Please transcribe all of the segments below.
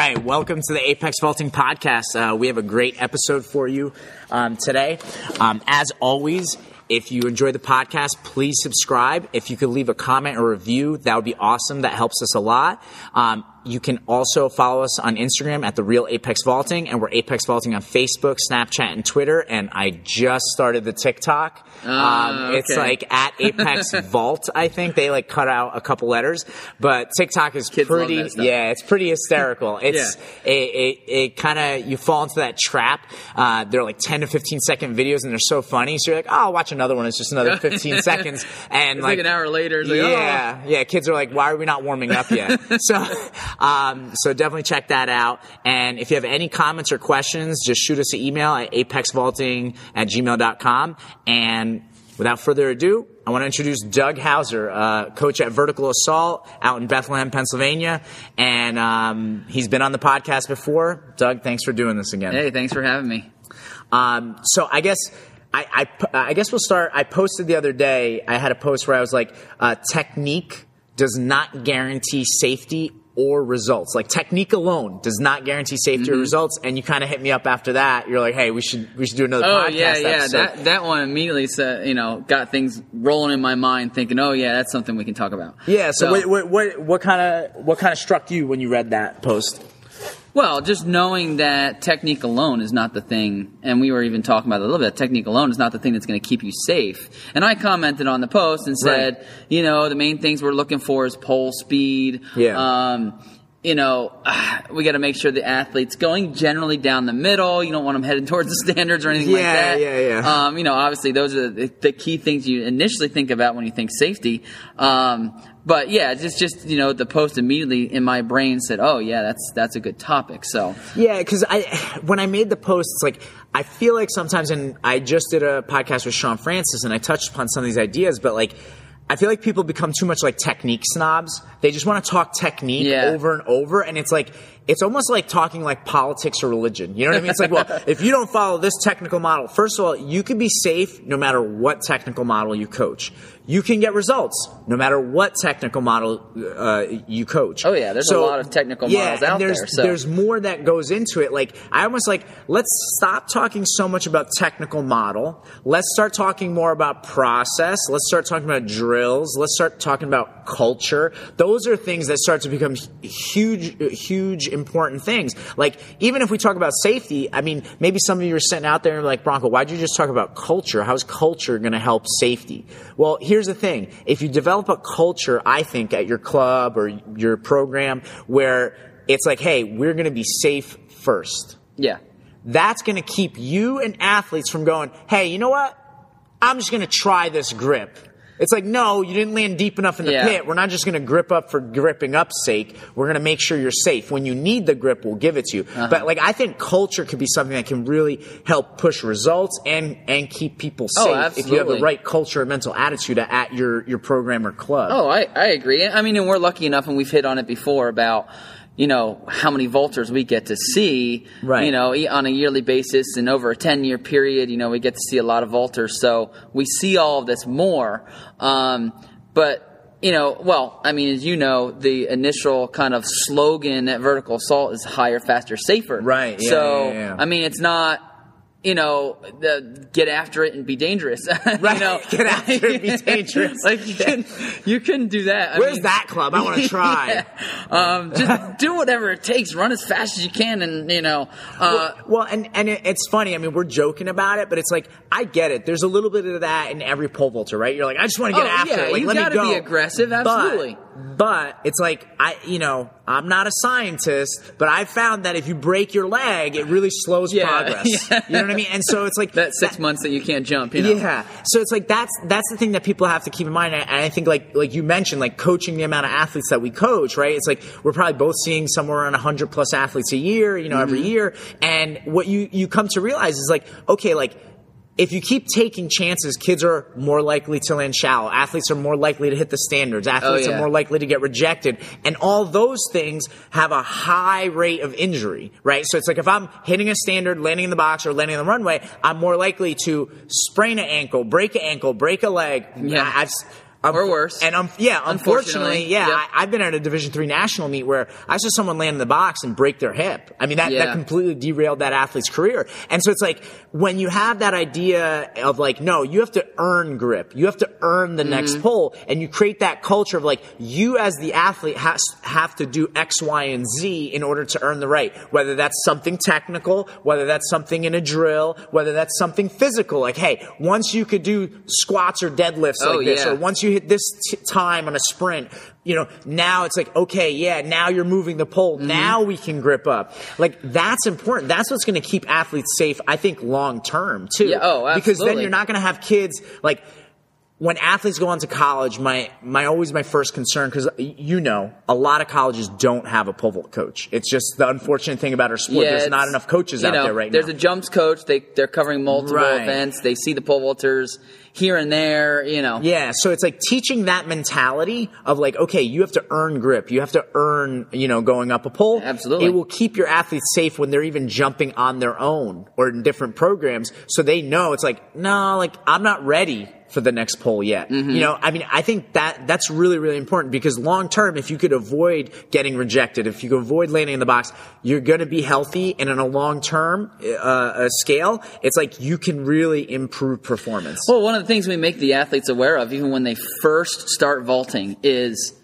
right, welcome to the Apex Vaulting Podcast. Uh, we have a great episode for you um, today. Um, as always, if you enjoy the podcast, please subscribe. If you could leave a comment or review, that would be awesome. That helps us a lot. Um, you can also follow us on Instagram at the Real Apex Vaulting, and we're Apex Vaulting on Facebook, Snapchat, and Twitter. And I just started the TikTok. Ah, um, It's okay. like at Apex Vault. I think they like cut out a couple letters, but TikTok is Kids pretty. Yeah, it's pretty hysterical. It's it, it, it kind of you fall into that trap. Uh, they're like ten to fifteen second videos, and they're so funny. So you're like, oh, I'll watch another one. It's just another fifteen seconds, and It's like, an hour later. It's like, oh. yeah, yeah. Kids are like, why are we not warming up yet? so, um, so definitely check that out. And if you have any comments or questions, just shoot us an email at apexvaulting at gmail.com. And without further ado, I want to introduce Doug Houser, uh, coach at Vertical Assault out in Bethlehem, Pennsylvania. And um, he's been on the podcast before. Doug, thanks for doing this again. Hey, thanks for having me. Um, so I guess I, I, I guess we'll start. I posted the other day. I had a post where I was like, uh, technique does not guarantee safety or results. Like technique alone does not guarantee safety Mm-hmm. or results. And you kind of hit me up after that. You're like, hey, we should we should do another Oh podcast. yeah, yeah. episode. That that one immediately said, you know, got things rolling in my mind, thinking, oh yeah, that's something we can talk about. yeah. So, what, what what what kind of what kind of struck you when you read that post? Well, just knowing that technique alone is not the thing, and we were even talking about it a little bit. Technique alone is not the thing that's going to keep you safe. And I commented on the post and said, Right. you know, the main things we're looking for is pole speed. Yeah. Um, you know, we got to make sure the athlete's going generally down the middle. You don't want them heading towards the standards or anything like Yeah, that. yeah, yeah. Um, you know, obviously those are the, the key things you initially think about when you think safety. Um, but yeah, just just you know, the post immediately in my brain said, "Oh yeah, that's that's a good topic." So Yeah, because I when I made the post, it's like I feel like sometimes, and I just did a podcast with Sean Francis, and I touched upon some of these ideas, but like. I feel like people become too much like technique snobs. They just want to talk technique Yeah. over and over, and it's like it's almost like talking like politics or religion. You know what I mean? It's like, well, if you don't follow this technical model, first of all, you can be safe no matter what technical model you coach. You can get results no matter what technical model uh, you coach. Oh, yeah, there's a lot of technical yeah, models out there's, there, so- There's more that goes into it. Like I almost like let's stop talking so much about technical model. Let's start talking more about process. Let's start talking about drills. Let's start talking about culture. Those are things that start to become huge, huge, important things. Like even if we talk about safety, I mean, maybe some of you are sitting out there and like, Branko, why'd you just talk about culture? How's culture going to help safety? Well, here's the thing. If you develop a culture, I think at your club or your program where it's like, hey, we're going to be safe first. yeah, That's going to keep you and athletes from going, hey, you know what? I'm just going to try this grip. It's like, no, you didn't land deep enough in the Yeah. pit. We're not just going to grip up for gripping up's sake. We're going to make sure you're safe. When you need the grip, we'll give it to you. Uh-huh. But like, I think culture could be something that can really help push results and, and keep people Oh, safe if you have the right culture and mental attitude at your, your program or club. Oh, I, I agree. I mean, and we're lucky enough, and we've hit on it before about, you know, how many vaulters we get to see, Right. you know, on a yearly basis and over a 10 year period, you know, we get to see a lot of vaulters So we see all of this more. Um, but, you know, well, I mean, as you know, the initial kind of slogan at Vertical Assault is higher, faster, safer. Right, yeah, so, yeah, yeah. I mean, it's not, you know, the, get after it and be dangerous. Right. you know, Get after it and be dangerous. like you couldn't, you couldn't do that. I Where's mean- that club? I want to try. Yeah. Um, just do whatever it takes. Run as fast as you can, and you know, uh, well, and and it, it's funny. I mean, we're joking about it, but it's like I get it. There's a little bit of that in every pole vaulter, right? You're like, I just want to get Oh, after yeah, it. Like, you let gotta go. be aggressive, absolutely. But, it's like I, you know, I'm not a scientist, but I found that if you break your leg, it really slows Yeah, progress. yeah. You know what I mean? And so it's like that six that- months that you can't jump. You know, yeah. So it's like that's that's the thing that people have to keep in mind. And I think like like you mentioned, like coaching the amount of athletes that we coach, right? It's like we're probably both seeing somewhere around 100 plus athletes a year, you know, Mm-hmm. every year. And what you you come to realize is like, okay, like if you keep taking chances, kids are more likely to land shallow. Athletes are more likely to hit the standards. Oh, Athletes Oh, yeah. are more likely to get rejected. And all those things have a high rate of injury, right? So it's like if I'm hitting a standard, landing in the box, or landing on the runway, I'm more likely to sprain an ankle, break an ankle, break a leg. Yeah. I've, Um, Or worse. And um, yeah, unfortunately, Unfortunately, yeah, yep. I, I've been at a Division three national meet where I saw someone land in the box and break their hip. I mean, that, that completely derailed that athlete's career. And so it's like when you have that idea of like, no, you have to earn grip, you have to earn the Mm-hmm. next pull, and you create that culture of like you as the athlete has have to do X, Y, and Z in order to earn the right. Whether that's something technical, whether that's something in a drill, whether that's something physical. Like, hey, once you could do squats or deadlifts Oh, like this, yeah. or once you hit this t- time on a sprint, you know, now it's like, okay, yeah, now you're moving the pole. Mm-hmm. Now we can grip up. Like, that's important. That's what's going to keep athletes safe, I think, long term, too. Yeah, oh, Because then you're not going to have kids, like, when athletes go on to college, my, my always my first concern, because you know, a lot of colleges don't have a pole vault coach. It's just the unfortunate thing about our sport. Yeah, There's not enough coaches out know, there right there's now. There's a jumps coach. They they're covering multiple Right. events. They see the pole vaulters here and there. You know. Yeah, so it's like teaching that mentality of like, okay, you have to earn grip. You have to earn, you know, going up a pole. Absolutely. It will keep your athletes safe when they're even jumping on their own or in different programs. So they know it's like, no, like I'm not ready for the next pole yet. Mm-hmm. You know, I mean, I think that that's really, really important because long term, if you could avoid getting rejected, if you could avoid landing in the box, you're going to be healthy and in a long term uh, uh, scale, it's like you can really improve performance. Well, one of the things we make the athletes aware of, even when they first start vaulting, is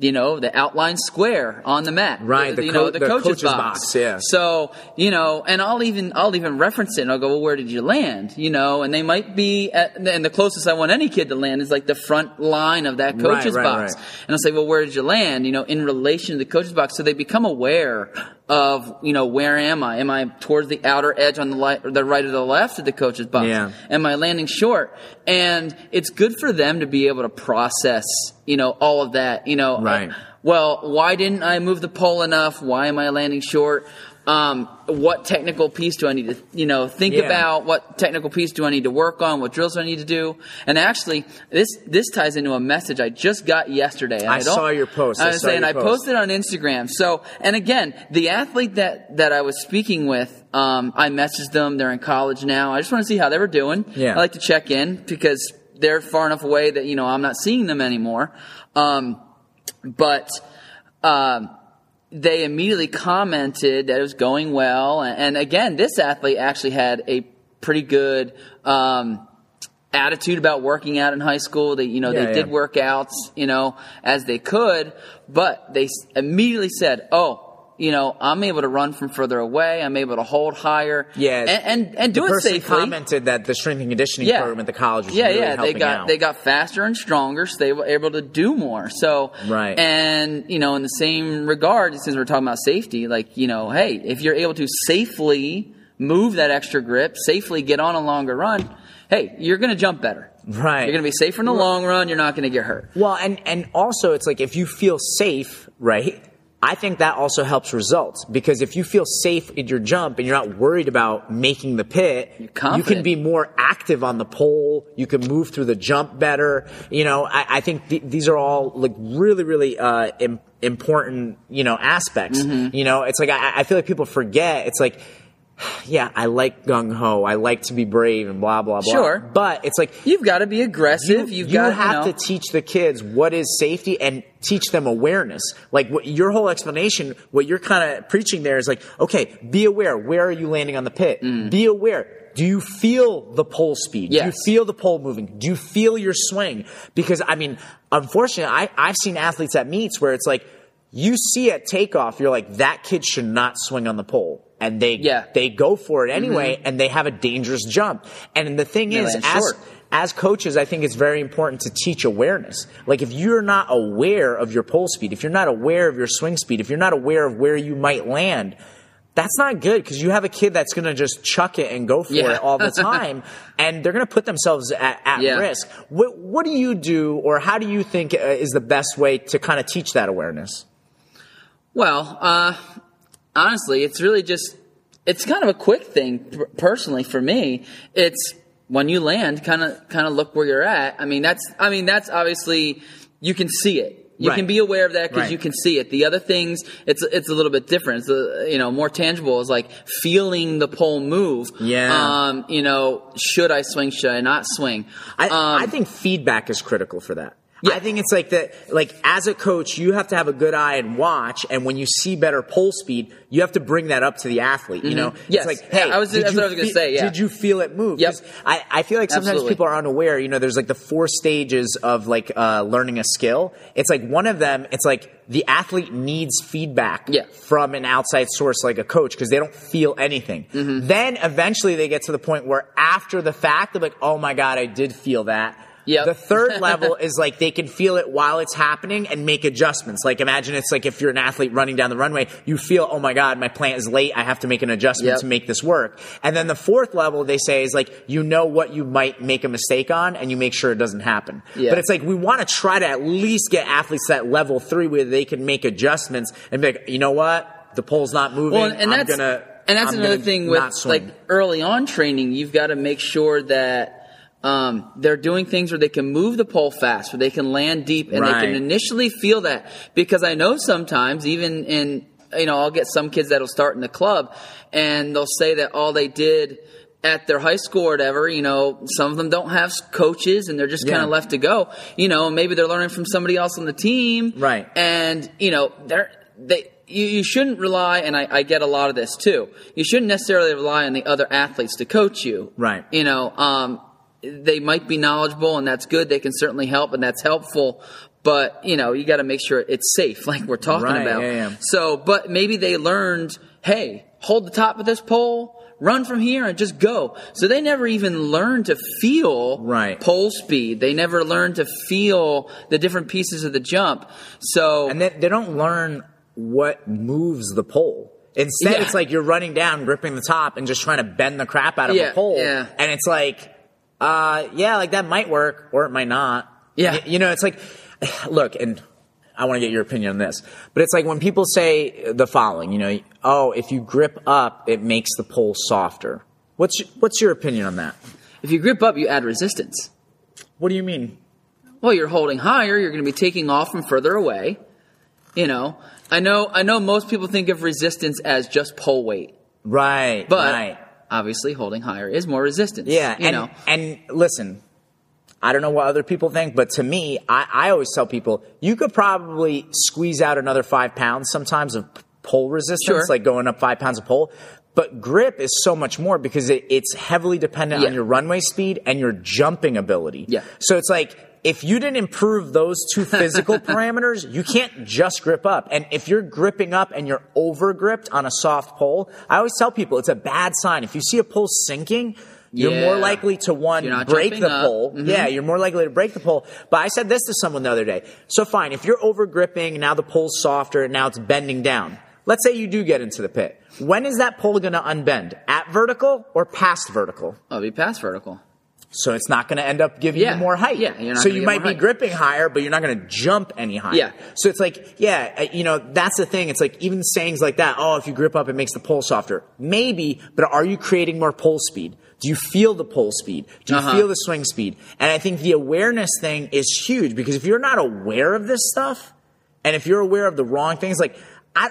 you know the outline square on the mat, Right, the you co- know the, the coach's, coach's box. box, yeah. So you know, and I'll even I'll even reference it, and I'll go, well, where did you land? You know, and they might be, at, and the closest I want any kid to land is like the front line of that Right, coach's right, box, right. and I'll say, well, where did you land? You know, in relation to the coach's box, so they become aware of you know where am I? Am I towards the outer edge on the li- the right or the left of the coach's box? Yeah. Am I landing short? And it's good for them to be able to process, you know, all of that. You know, Right. well, why didn't I move the pole enough? Why am I landing short? Um, what technical piece do I need to, you know, think Yeah. about? What technical piece do I need to work on? What drills do I need to do? And actually, this this ties into a message I just got yesterday. I don't- saw your post. I I was saying I post. posted on Instagram. So, and again, the athlete that that I was speaking with, um, I messaged them. They're in college now. I just want to see how they were doing. Yeah. I like to check in because they're far enough away that you know I'm not seeing them anymore. Um, but um, they immediately commented that it was going well. And, and again, this athlete actually had a pretty good um, attitude about working out in high school. They, you know, Yeah, they did yeah. workouts, you know, as they could, but they immediately said, "Oh." You know, I'm able to run from further away. I'm able to hold higher. Yeah, and and, and do the it person safely. commented that the strength and conditioning Yeah. program at the college was yeah, really yeah, they helping got out. they got faster and stronger, so they were able to do more. So, Right. and you know, in the same regard, since we're talking about safety, like you know, hey, if you're able to safely move that extra grip, safely get on a longer run, hey, you're going to jump better. Right. You're going to be safer in the long run. You're not going to get hurt. Well, and and also it's like if you feel safe, right? I think that also helps results because if you feel safe in your jump and you're not worried about making the pit, you can be more active on the pole. You can move through the jump better. You know, I, I think th- these are all like really, really uh, Im- important, you know, aspects. Mm-hmm. You know, it's like I, I feel like people forget. It's like. Yeah, I like gung ho. I like to be brave and blah blah blah. Sure. but it's like You've got to be aggressive. you, You've you got have you know, to teach the kids what is safety and teach them awareness. Like what, your whole explanation, what you're kind of preaching there is like, okay, be aware. Where are you landing on the pit? Be aware. Do you feel the pole speed? Do you Mm. Feel the pole moving? Do you feel your swing? Because I mean, unfortunately, I, I've seen athletes at meets where it's like, you see at takeoff, you're like, that kid should not swing on the pole. And they, Yeah. Mm-hmm. they go for it anyway, and they have a dangerous jump. And the thing They is, as, short. as coaches, I think it's very important to teach awareness. Like if you're not aware of your pole speed, if you're not aware of your swing speed, if you're not aware of where you might land, that's not good because you have a kid that's going to just chuck it and go for Yeah. it all the time, and they're going to put themselves at, at Yeah. risk. What, what do you do, or how do you think uh, is the best way to kind of teach that awareness? Well, uh, honestly, it's really just it's kind of a quick thing personally for me. It's when you land, kind of kind of look where you're at. I mean, that's I mean that's obviously you can see it. You Right. can be aware of that because Right. you can see it. The other things, it's it's a little bit different. It's uh you know more tangible. Is like feeling the pole move. Yeah. Um, you know, should I swing? Should I not swing? I, um, I think feedback is critical for that. Yeah. I think it's like that. Like as a coach, you have to have a good eye and watch. And when you see better pole speed, you have to bring that up to the athlete. You know, Yes. it's like, Yeah, hey, I was- did that's you what I was gonna say, yeah. Did you feel it move? 'Cause I, I feel like sometimes Absolutely. people are unaware. You know, there's like the four stages of like uh, learning a skill. It's like one of them. It's like the athlete needs feedback Yeah. from an outside source like a coach because they don't feel anything. Mm-hmm. Then eventually they get to the point where after the fact they're like, oh my god, I did feel that. Yep. The third level is like they can feel it while it's happening and make adjustments. Like imagine it's like if you're an athlete running down the runway, you feel, oh my god, my plant is late. I have to make an adjustment Yep. to make this work. And then the fourth level they say is like you know what you might make a mistake on and you make sure it doesn't happen. Yeah. But it's like we want to try to at least get athletes to that level three where they can make adjustments and be like, you know what, the pole's not moving. Well, and I'm that's gonna, and that's I'm another thing with like early on training. You've got to make sure that um, they're doing things where they can move the pole fast, where they can land deep, and they can initially feel that. Because I know sometimes, even in you know, I'll get some kids that'll start in the club, and they'll say that all they did at their high school or whatever, you know, some of them don't have coaches and they're just kind of left to go. You know, maybe they're learning from somebody else on the team. Right. And, you know, they're, they, you, you shouldn't rely, and I, I get a lot of this too, you shouldn't necessarily rely on the other athletes to coach you. Right. You know, um, they might be knowledgeable and that's good. They can certainly help and that's helpful. But, you know, you got to make sure it's safe, like we're talking Right, about. yeah, yeah. So, but maybe they learned, hey, hold the top of this pole, run from here and just go. So they never even learned to feel Right. pole speed. They never learned to feel the different pieces of the jump. So, and they, they don't learn what moves the pole. Instead, Yeah. it's like you're running down, gripping the top, and just trying to bend the crap out of Yeah, the pole. yeah. And it's like, uh, yeah, like that might work, or it might not. Yeah. Y- you know, it's like, look, and I want to get your opinion on this, but it's like when people say the following, you know, oh, if you grip up, it makes the pole softer. What's your, what's your opinion on that? if you grip up, you add resistance. What do you mean? Well, you're holding higher, you're going to be taking off from further away. You know, I know, I know most people think of resistance as just pole weight, Right. but right. Obviously holding higher is more resistance. Yeah, You and, know, and listen, I don't know what other people think, but to me, I, I always tell people you could probably squeeze out another five pounds sometimes of pole resistance, Sure. like going up five pounds of pole. But grip is so much more because it, it's heavily dependent Yeah. on your runway speed and your jumping ability. Yeah. So it's like if you didn't improve those two physical parameters, you can't just grip up. And if you're gripping up and you're over gripped on a soft pole, I always tell people it's a bad sign. If you see a pole sinking, you're Yeah. more likely to one break the pole. Mhm. Yeah, you're more likely to break the pole. But I said this to someone the other day. So fine, if you're over gripping, now the pole's softer, and now it's bending down. Let's say you do get into the pit. When is that pole going to unbend? At vertical or past vertical? I'll be past vertical. So it's not going to end up giving Yeah. you more height. Yeah, so you might be height. gripping higher, but you're not going to jump any higher. Yeah. So it's like, yeah, you know, that's the thing. It's like even sayings like that. Oh, if you grip up, it makes the pole softer. Maybe, but are you creating more pole speed? Do you feel the pole speed? Do you Uh-huh. feel the swing speed? And I think the awareness thing is huge because if you're not aware of this stuff, and if you're aware of the wrong things, like I,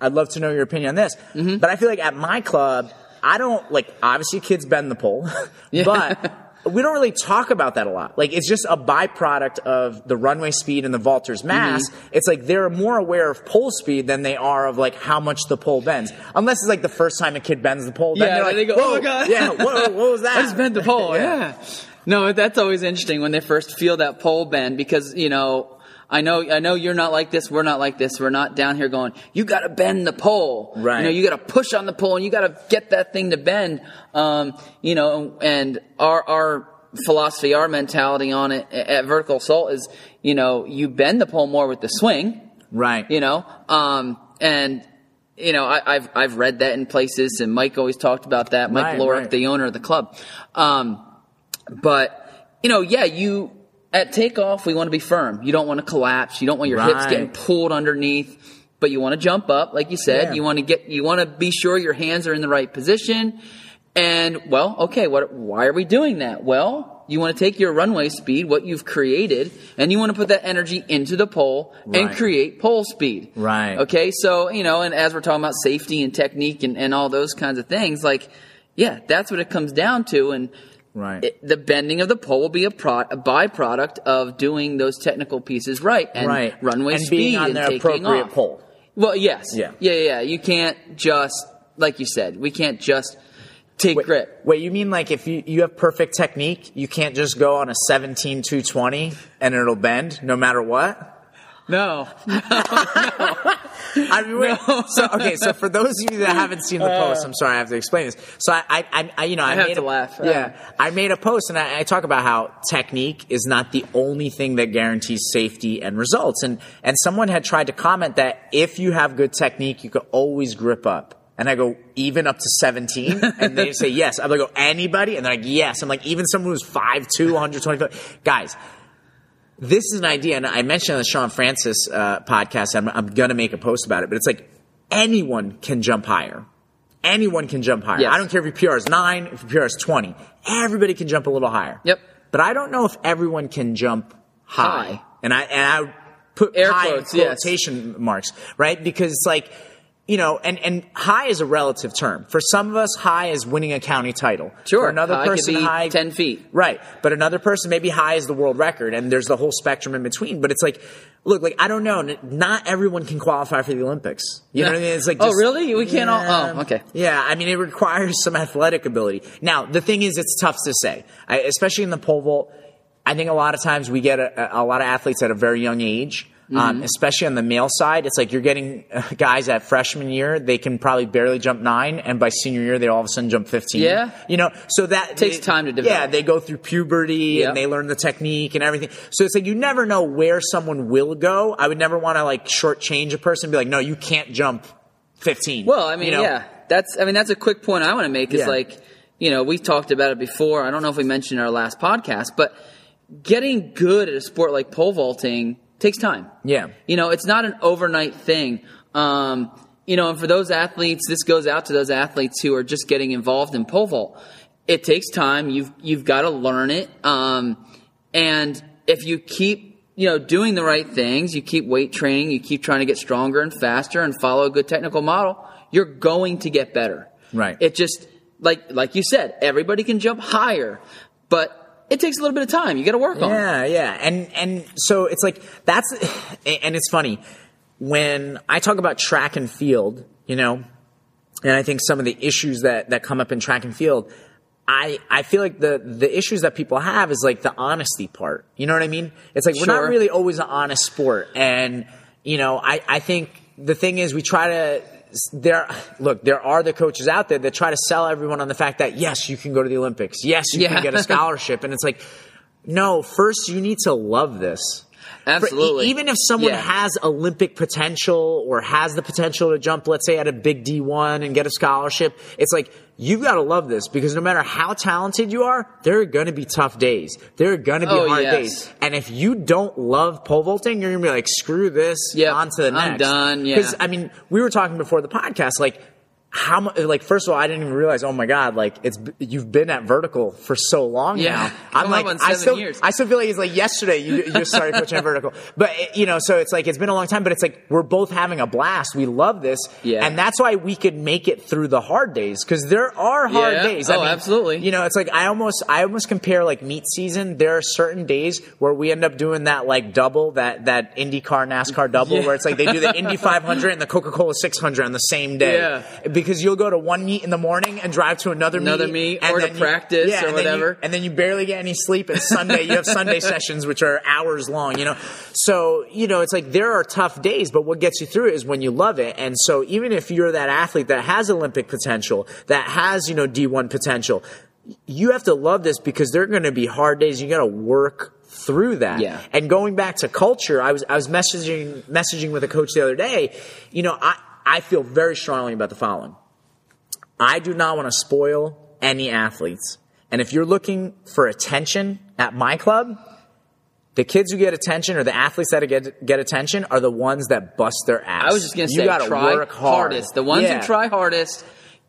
I'd love to know your opinion on this. Mm-hmm. But I feel like at my club, I don't like obviously kids bend the pole, but we don't really talk about that a lot. Like it's just a byproduct of the runway speed and the vaulter's mm-hmm. mass. It's like they're more aware of pole speed than they are of like how much the pole bends. Unless it's like the first time a kid bends the pole, then Yeah, they're like, they go, "Oh my God." yeah, what, what was that? I just bent the pole. yeah. No, that's always interesting when they first feel that pole bend because you know. I know, I know you're not like this. We're not like this. We're not down here going, you gotta bend the pole. Right. You know, you gotta push on the pole and you gotta get that thing to bend. Um, you know, and our, our philosophy, our mentality on it at Vertical Assault is, you know, you bend the pole more with the swing Right. you know um and you know I, i've i've read that in places and mike always talked about that mike Right, Lorick, right. the owner of the club um but you know yeah you at takeoff we want to be firm. You don't want to collapse. You don't want your hips getting pulled underneath but you want to jump up like you said. Yeah. you want to get you want to be sure your hands are in the right position. And well okay what why are we doing that? Well you want to take your runway speed what you've created and you want to put that energy into the pole and Right. create pole speed. Right. okay so you know and as we're talking about safety and technique and, and all those kinds of things like yeah that's what it comes down to. And Right. it- the bending of the pole will be a, pro- a byproduct of doing those technical pieces right and right. runway and speed being on and the taking appropriate off. pole. Well, yes, Yeah. yeah, yeah. You can't just like you said, we can't just take Wait, grip. Wait, you mean like if you, you have perfect technique, you can't just go on a 17 220 and it'll bend no matter what? No, no. I mean, wait, so okay, so for those of you that haven't seen the post, uh. I'm sorry, I have to explain this. So I, I, I, I you know, I, have made to a, laugh. Yeah, I made a post and I, I talk about how technique is not the only thing that guarantees safety and results. And and someone had tried to comment that if you have good technique, you could always grip up. And I go, even up to 17? And they say, yes. I'm like, go, anybody? And they're like, yes. I'm like, even someone who's 5'2", 125. Guys, this is an idea, and I mentioned on the Sean Francis uh, podcast. I'm, I'm going to make a post about it, but it's like anyone can jump higher. Anyone can jump higher. Yes. I don't care if your PR is nine, if your PR is 20. Everybody can jump a little higher. Yep. But I don't know if everyone can jump high. High. And I and I put Air high quotes, in yes. quotation marks, right? Because it's like, you know, and, and high is a relative term. For some of us, high is winning a county title. Sure. For another High person, high 10 feet. Right. But another person, maybe high is the world record, and there's the whole spectrum in between. But it's like, look, like I don't know. Not everyone can qualify for the Olympics. You know what I mean? It's like, Oh, really? We can't all- oh, okay. Yeah, I mean, it requires some athletic ability. Now, the thing is, it's tough to say, I, especially in the pole vault. I think a lot of times we get a, a lot of athletes at a very young age. Um, Mm-hmm. especially on the male side, it's like you're getting uh, guys at freshman year, they can probably barely jump nine, and by senior year, they all of a sudden jump 15. Yeah. You know, so that takes time to develop. Yeah, they go through puberty Yep. and they learn the technique and everything. So it's like you never know where someone will go. I would never want to like shortchange a person and be like, no, you can't jump 15. Well, I mean, You know? yeah, that's. I mean, that's a quick point I want to make. Is Yeah. like, you know, we talked about it before. I don't know if we mentioned in our last podcast, but getting good at a sport like pole vaulting takes time. Yeah. You know, it's not an overnight thing. Um, you know, and for those athletes, this goes out to those athletes who are just getting involved in pole vault. It takes time. You've you've got to learn it. Um, and if you keep you know doing the right things, you keep weight training, you keep trying to get stronger and faster, and follow a good technical model, you're going to get better. Right. It just like like you said, everybody can jump higher, but it takes a little bit of time. You got to work on it. Yeah, yeah, and and so it's like that's, and it's funny when I talk about track and field, you know, and I think some of the issues that that come up in track and field. I, I feel like the, the issues that people have is like the honesty part. You know what I mean? It's like we're not really always an honest sport. And, you know, I, I think the thing is we try to there look there are the coaches out there that try to sell everyone on the fact that yes you can go to the olympics. Yes you Yeah. can get a scholarship. And it's like no first you need to love this For- Absolutely. even if someone Yeah. has olympic potential or has the potential to jump let's say at a big d1 and get a scholarship it's like you've got to love this because no matter how talented you are there are going to be tough days there are going to be Oh, hard yes. days and if you don't love pole vaulting you're going to be like screw this Yep. on to the I'm done, yeah. because I mean, we were talking before the podcast, like how much, like, first of all, I didn't even realize, oh my God, like it's, you've been at vertical for so long Yeah. now. I'm like, I still, years. I still feel like it's like yesterday you, you just started coaching at vertical. But, it- you know, so it's like, it's been a long time, but it's like, we're both having a blast. We love this. Yeah. And that's why we could make it through the hard days because there are hard Yeah. days. Oh, absolutely. You know, it's like, I almost, I almost compare like meet season. There are certain days where we end up doing that like double, that, that IndyCar, NASCAR double Yeah. where it's like they do the Indy 500 and the Coca-Cola 600 on the same day. Yeah. Because you'll go to one meet in the morning and drive to another, Another meet, meet, or to you- practice yeah, or and then you- whatever. and then you barely get any sleep. And Sunday, you have Sunday sessions, which are hours long, you know? So, you know, it's like there are tough days, but what gets you through it is when you love it. And so even if you're that athlete that has Olympic potential, that has, you know, D1 potential, you have to love this because there are going to be hard days. You got to work through that. Yeah. And going back to culture, I was I was messaging messaging with a coach the other day. You know, I I feel very strongly about the following. I do not want to spoil any athletes. And if you're looking for attention at my club, the kids who get attention or the athletes that get get attention are the ones that bust their ass. I was just going to you say, gotta try work hard. hardest. The ones Yeah. who try hardest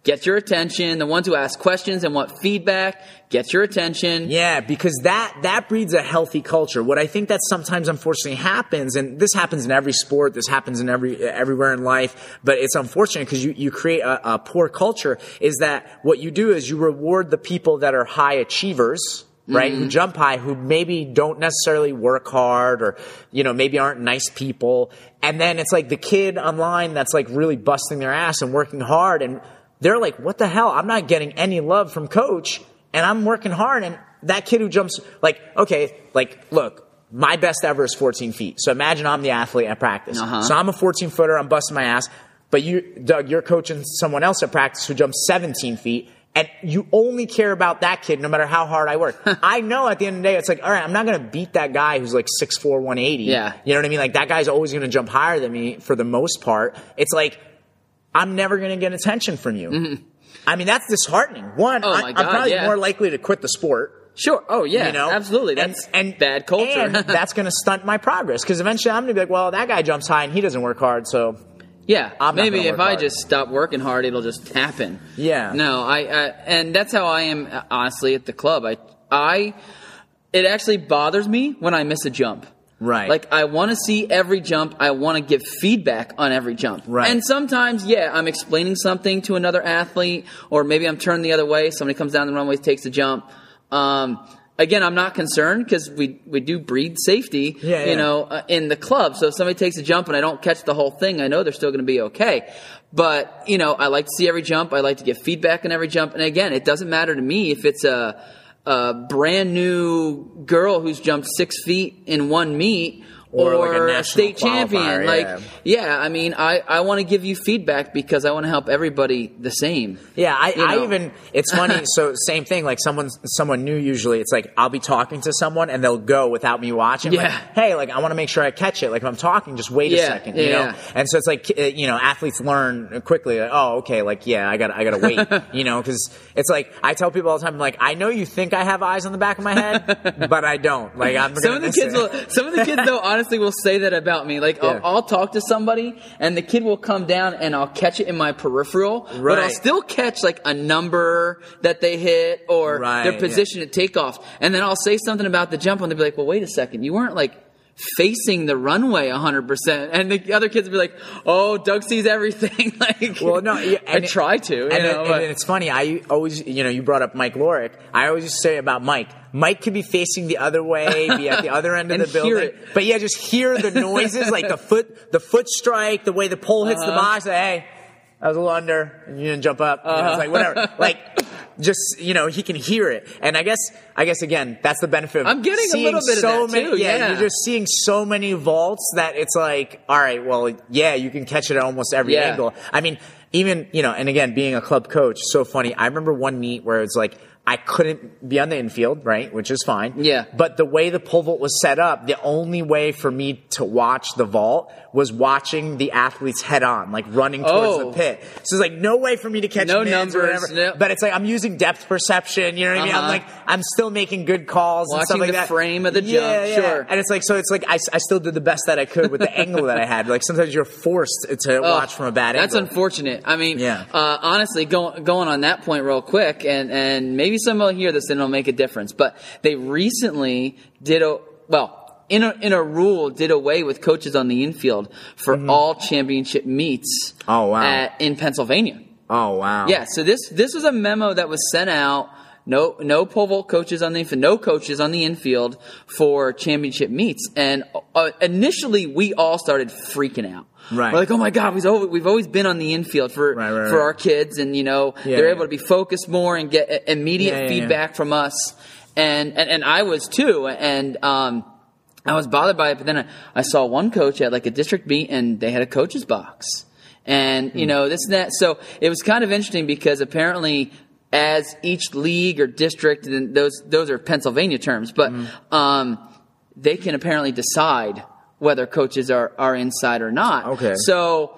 get your attention. The ones who ask questions and want feedback get your attention. Yeah, because that that breeds a healthy culture. What I think that sometimes unfortunately happens, and this happens in every sport, this happens in every everywhere in life, but it's unfortunate because you, you create a, a poor culture. Is that what you do? Is you reward the people that are high achievers right? Mm-hmm. Who jump high, who maybe don't necessarily work hard or, you know, maybe aren't nice people. And then it's like the kid online that's like really busting their ass and working hard and they're like, what the hell? I'm not getting any love from coach and I'm working hard. And that kid who jumps, like, okay, like, look, my best ever is 14 feet. So imagine I'm the athlete at practice. Uh-huh. So I'm a 14 footer. I'm busting my ass. But you, Doug, you're coaching someone else at practice who jumps 17 feet. And you only care about that kid no matter how hard I work. I know at the end of the day, it's like, all right, I'm not going to beat that guy who's like 6'4", 180. Yeah. You know what I mean? Like that guy's always going to jump higher than me for the most part. It's like, I'm never going to get attention from you. I mean, that's disheartening. One, Mm-hmm. Oh I, I'm probably yeah. more likely to quit the sport. Sure. Oh yeah. You know, absolutely. That's and bad culture. and that's going to stunt my progress because eventually I'm going to be like, well, that guy jumps high and he doesn't work hard, so Yeah, I'm maybe if I hard. just stop working hard, it'll just happen. Yeah. No, I, I and that's how I am honestly at the club. I I it actually bothers me when I miss a jump. Right. Like I want to see every jump. I want to give feedback on every jump. Right. And sometimes, yeah, I'm explaining something to another athlete, or maybe I'm turned the other way. Somebody comes down the runway, takes a jump. Um, again, I'm not concerned because we we do breed safety. Yeah, yeah. You know, uh, in the club. So if somebody takes a jump and I don't catch the whole thing, I know they're still going to be okay. But you know, I like to see every jump. I like to get feedback on every jump. And again, it doesn't matter to me if it's a a brand new girl who's jumped six feet in one meet. Or Or, like a a, national state champion, qualifier, like yeah. yeah. I mean, I, I want to give you feedback because I want to help everybody the same. Yeah, I, You I even it's funny. so same thing. Like someone someone new. Usually, it's like I'll be talking to someone and they'll go without me watching. Like, Yeah. hey, like I want to make sure I catch it. Like if I'm talking, just wait a Yeah, second. You yeah, know. yeah. And so it's like uh, you know, athletes learn quickly. Like, oh, okay. Like yeah, I got I got to wait. you know, because it's like I tell people all the time. Like I know you think I have eyes on the back of my head, but I don't. Like I'm Some gonna of the kids it. will. Some of the kids though, honestly, will say that about me. Like Yeah. I'll, I'll talk to somebody, and the kid will come down, and I'll catch it in my peripheral, but I'll still catch like a number that they hit or Right, their yeah. position at takeoff, and then I'll say something about the jump, and they'll be like, "Well, wait a second, you weren't like." Facing the runway 100%. And the other kids will be like, oh, Doug sees everything. like, Well, no, yeah, I it- try to. You and, know, it- and it's funny. I always, you know, you brought up Mike Lorick. I always say about Mike. Mike could be facing the other way, be at the other end of the building, but yeah, just hear the noises, like the foot, the foot strike, the way the pole hits the Uh-huh. box. Like, hey, I was a little under. and You didn't jump up. You know, it's like whatever. like, just you know, he can hear it. And I guess, I guess again, that's the benefit. Of I'm getting a little bit of so that, many, too, yeah. you're just seeing so many vaults that it's like, all right, well, yeah, you can catch it at almost every Yeah. angle. I mean, even, you know, and again, being a club coach, so funny. I remember one meet where it's like, I couldn't be on the infield, right? Which is fine. Yeah. But the way the pole vault was set up, the only way for me to watch the vault was watching the athletes head on, like running towards Oh. the pit. So it's like no way for me to catch No mids or numbers, whatever. But it's like I'm using depth perception. You know what I mean? I'm Uh-huh. like I'm still making good calls and stuff like that Watching the that. frame of the Yeah, jump, yeah. sure. And it's like so. It's like I, I still did the best that I could with the angle that I had. Like sometimes you're forced to Oh, watch from a bad That's angle. unfortunate. I mean, Yeah. uh, honestly, going going on that point real quick, and and maybe someone will hear this and it'll make a difference. But they recently did a well. In a, in a rule, did away with coaches on the infield for all championship meets. Mm-hmm. Oh, wow. At, in Pennsylvania. oh wow. Yeah, so this this was a memo that was sent out. No no pole vault coaches on the infield, no coaches on the infield for championship meets. And uh, initially, we all started freaking out. Right. We're like, oh my god, we've always, we've always been on the infield for Right, right, for our kids, and you know Yeah, they're yeah. able to be focused more and get immediate Yeah, feedback from us. And, and and I was too. And um, I was bothered by it. But then I, I saw one coach at like a district meet, and they had a coach's box, and Hmm. you know this and that. So it was kind of interesting because apparently. As each league or district, and those those are Pennsylvania terms, but Hmm. um, they can apparently decide whether coaches are, are inside or not. Okay. So,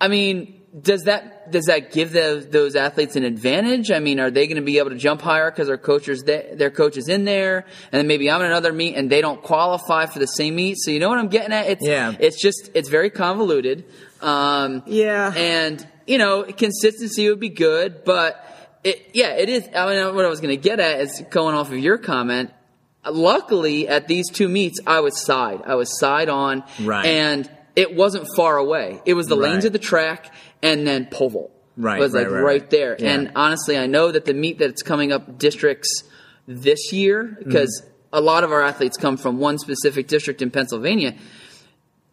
I mean, does that does that give those those athletes an advantage? I mean, are they going to be able to jump higher because their coaches their coach is in there, and then maybe I'm in another meet and they don't qualify for the same meet? So you know what I'm getting at? It's Yeah. It's just it's very convoluted. Um, Yeah. and you know, consistency would be good, but it, yeah, it is. I mean, what I was going to get at is going off of your comment. Luckily, at these two meets, I was side. I was side on, Right. and it wasn't far away. It was the lanes of the track and then pole vault. Right, It was like right, right, right, right. there. Yeah. And honestly, I know that the meet that's coming up districts this year, because Mm-hmm. a lot of our athletes come from one specific district in Pennsylvania.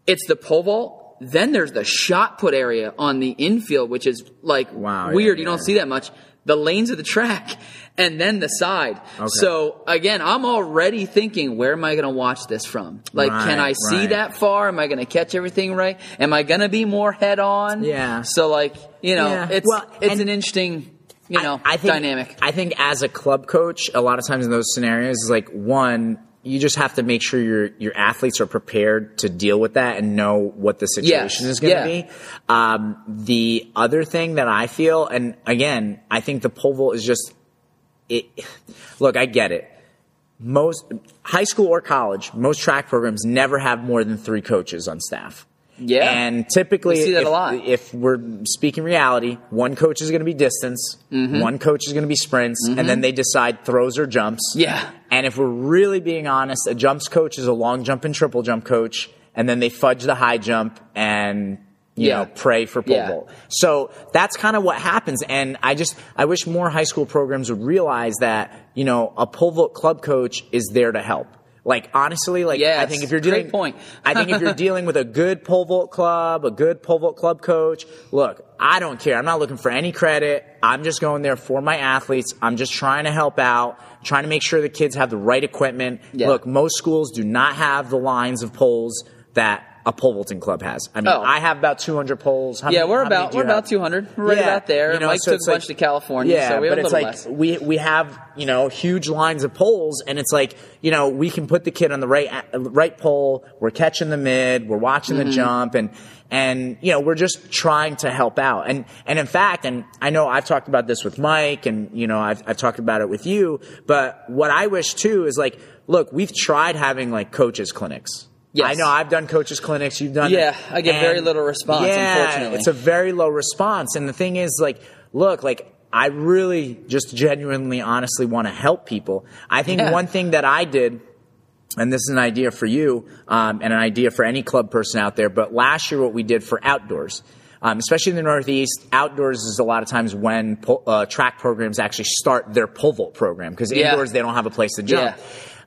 It's the pole vault. Then there's the shot put area on the infield, which is like Wow, weird. yeah, you don't see that much. The lanes of the track and then the side. So again, I'm already thinking, where am I going to watch this from? Like, can I see right. that far? Am I going to catch everything right? Am I going to be more head on? Yeah. So like, you know, Yeah. it's Well, it's an interesting, you know, I, I think, dynamic. I think as a club coach, a lot of times in those scenarios, is like one, you just have to make sure your your athletes are prepared to deal with that and know what the situation Yes, is going to yeah. be. Um, the other thing that I feel, and again, I think the pole vault is just it. Look, I get it. Most high school or college, most track programs never have more than three coaches on staff. Yeah. And typically, We see that if, a lot. if we're speaking reality, one coach is going to be distance, Mm-hmm. one coach is going to be sprints, and then they decide throws or jumps. Yeah. And if we're really being honest, a jumps coach is a long jump and triple jump coach, and then they fudge the high jump and you Yeah. know pray for pole Yeah. vault. So that's kind of what happens. And I just I wish more high school programs would realize that you know a pole vault club coach is there to help. Like honestly, like I think if you're dealing, point. I think if you're dealing with a good pole vault club, a good pole vault club coach, look, I don't care. I'm not looking for any credit. I'm just going there for my athletes. I'm just trying to help out, trying to make sure the kids have the right equipment. Yeah. Look, most schools do not have the lines of poles that a pole vaulting club has. I mean, Oh. I have about 200 poles. How Yeah, many- we're about we're you have? about 200. We're right Yeah, about there. you know, Mike so took a bunch like- to California, yeah, so we have but a it's like less. we we have you know huge lines of poles, and it's like you know we can put the kid on the right right pole. We're catching the mid. We're watching Mm-hmm. the jump, and and you know we're just trying to help out. And and in fact, and I know I've talked about this with Mike, and you know I've I've talked about it with you. But what I wish too is like, look, we've tried having like coaches clinics. Yes. I know I've done coaches clinics. You've done Yeah, I get very little response, Yeah, unfortunately. it's a very low response. And the thing is, like, look, like, I really just genuinely, honestly want to help people. I think Yeah. one thing that I did, and this is an idea for you, um, and an idea for any club person out there, but last year what we did for outdoors, um, especially in the Northeast, outdoors is a lot of times when po- uh, track programs actually start their pole vault program because Yeah. indoors they don't have a place to jump Yeah.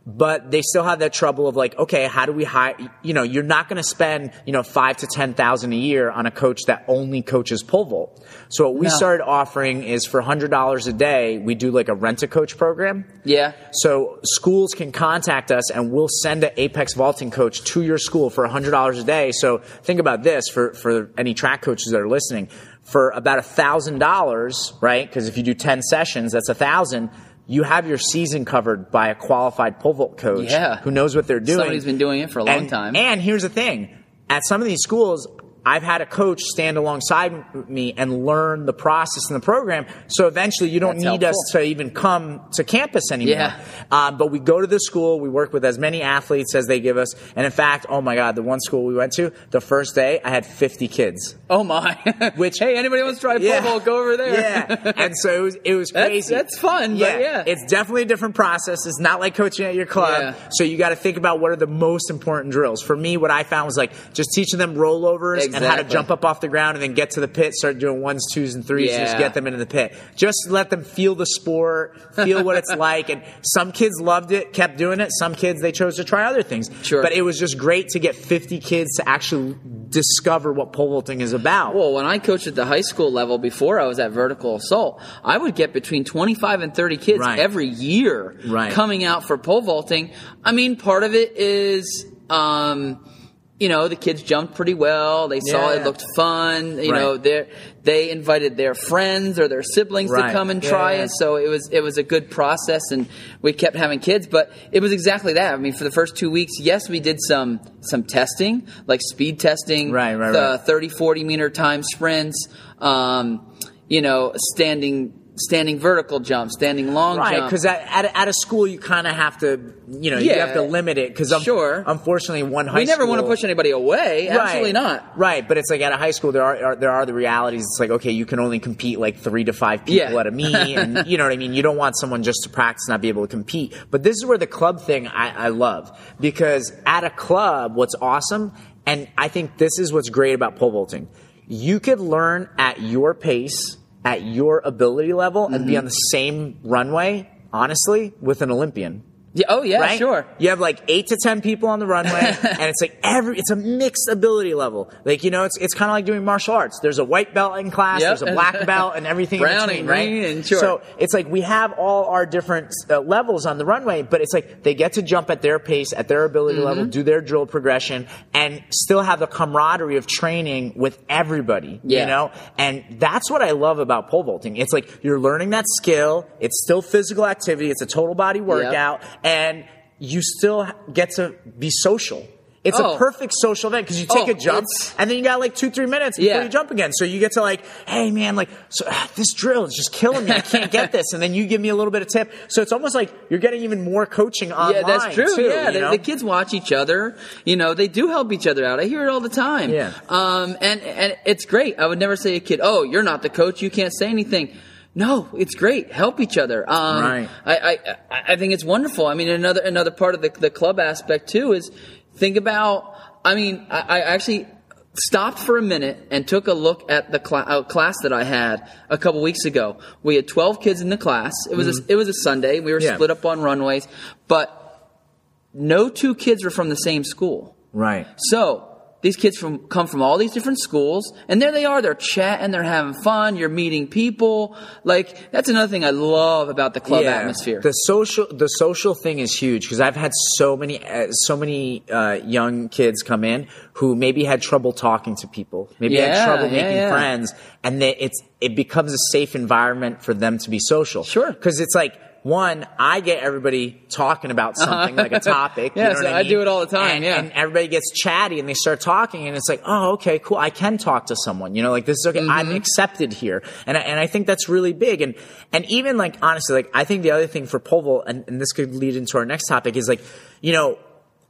But they still have that trouble of like, okay, how do we hire? You know, you're not going to spend you know five to ten thousand a year on a coach that only coaches pole vault. So what we No. started offering is for hundred dollars a day, we do like a rent a coach program. yeah. So schools can contact us and we'll send an Apex vaulting coach to your school for $100 a day. So think about this for, for any track coaches that are listening. For about a $1,000, right? Because if you do 10 sessions, that's a 1000 you have your season covered by a qualified pole vault coach Yeah. who knows what they're doing. Somebody's been doing it for a long And- time. And here's the thing. At some of these schools, I've had a coach stand alongside me and learn the process and the program. So eventually you don't That's need us to even come to campus anymore. Yeah. Um, but we go to the school, we work with as many athletes as they give us. And in fact, oh my God, the one school we went to, the first day, I had 50 kids. Oh my. Which- hey, anybody wants to try pole vault? Go over there. Yeah. And so it was, it was crazy. that's fun, but yeah. It's definitely a different process. It's not like coaching at your club. Yeah. So you got to think about what are the most important drills. For me, what I found was like just teaching them rollovers and how to jump up off the ground and then get to the pit, start doing ones, twos, and threes, and just get them into the pit. Just let them feel the sport, feel what it's like. And some kids loved it, kept doing it. Some kids, they chose to try other things. Sure. But it was just great to get 50 kids to actually discover what pole vaulting is about. Well, when I coached at the high school level before I was at vertical assault, I would get between 25 and 30 kids Right. every year Right. coming out for pole vaulting. I mean, part of it is, um, you know, the kids jumped pretty well. They saw Yeah. it looked fun. You Right. know, they they invited their friends or their siblings Right. to come and Yeah, try yeah. it. So it was it was a good process, and we kept having kids. But it was exactly that. I mean, for the first two weeks, yes, we did some some testing, like speed testing, Right, right, the right. 30, 40 meter time sprints, um, you know, standing standing vertical jump, standing long Right, jump. because at, at, a- at a school you kind of have to, you know, you Yeah, have to limit it because sure. unfortunately, one high we never want to push anybody away. Absolutely not. Right, but it's like at a high school there are, are there are the realities. It's like okay, you can only compete like three to five people Yeah. at a meet, and you know what I mean. You don't want someone just to practice not be able to compete. But this is where the club thing I, I love because at a club, what's awesome, and I think this is what's great about pole vaulting. You could learn at your pace, at your ability level, and Mm-hmm. be on the same runway. Honestly, with an Olympian Yeah, oh yeah, right? sure. You have like eight to ten people on the runway, and it's like every it's a mixed ability level. Like you know, it's it's kind of like doing martial arts. There's a white belt in class, Yep. there's a black belt, and everything Brown in and between, right? green and sure. So it's like we have all our different uh, levels on the runway, but it's like they get to jump at their pace, at their ability Mm-hmm. level, do their drill progression, and still have the camaraderie of training with everybody. Yeah. You know, and that's what I love about pole vaulting. It's like you're learning that skill. It's still physical activity. It's a total body workout, and you still get to be social. It's Oh. a perfect social event because you take Oh, a jump and then you got like two, three minutes before Yeah. you jump again. So you get to like, hey man, like so, ah, this drill is just killing me. I can't get this, and then you give me a little bit of tip. So it's almost like you're getting even more coaching online. Yeah, that's true. Too, yeah, the, the kids watch each other. You know, they do help each other out. I hear it all the time. Yeah. Um, and and it's great. I would never say a kid, "Oh, you're not the coach. You can't say anything." No, it's great. Help each other. Um, Right. I, I I think it's wonderful. I mean, another another part of the the club aspect too is think about. I mean, I, I actually stopped for a minute and took a look at the cla- uh, class that I had a couple weeks ago. We had 12 kids in the class. It was a, it was a Sunday. We were Mm-hmm. Yeah. split up on runways, but no two kids were from the same school. right. So these kids from come from all these different schools, and there they are. They're chatting, they're having fun. You're meeting people. Like that's another thing I love about the club atmosphere. The social the social thing is huge because I've had so many uh, so many uh, young kids come in who maybe had trouble talking to people, maybe Yeah, had trouble yeah, making yeah. friends, and they, it's it becomes a safe environment for them to be social. Sure. because it's like. One, I get everybody talking about something like a topic. Yeah, you know so I, I mean? do it all the time, And, yeah. and everybody gets chatty and they start talking, and it's like, oh, okay, cool. I can talk to someone. You know, like this is okay. I'm Mm-hmm. accepted here, and I, and I think that's really big. And and even like honestly, like I think the other thing for vault, and, and this could lead into our next topic, is like, you know,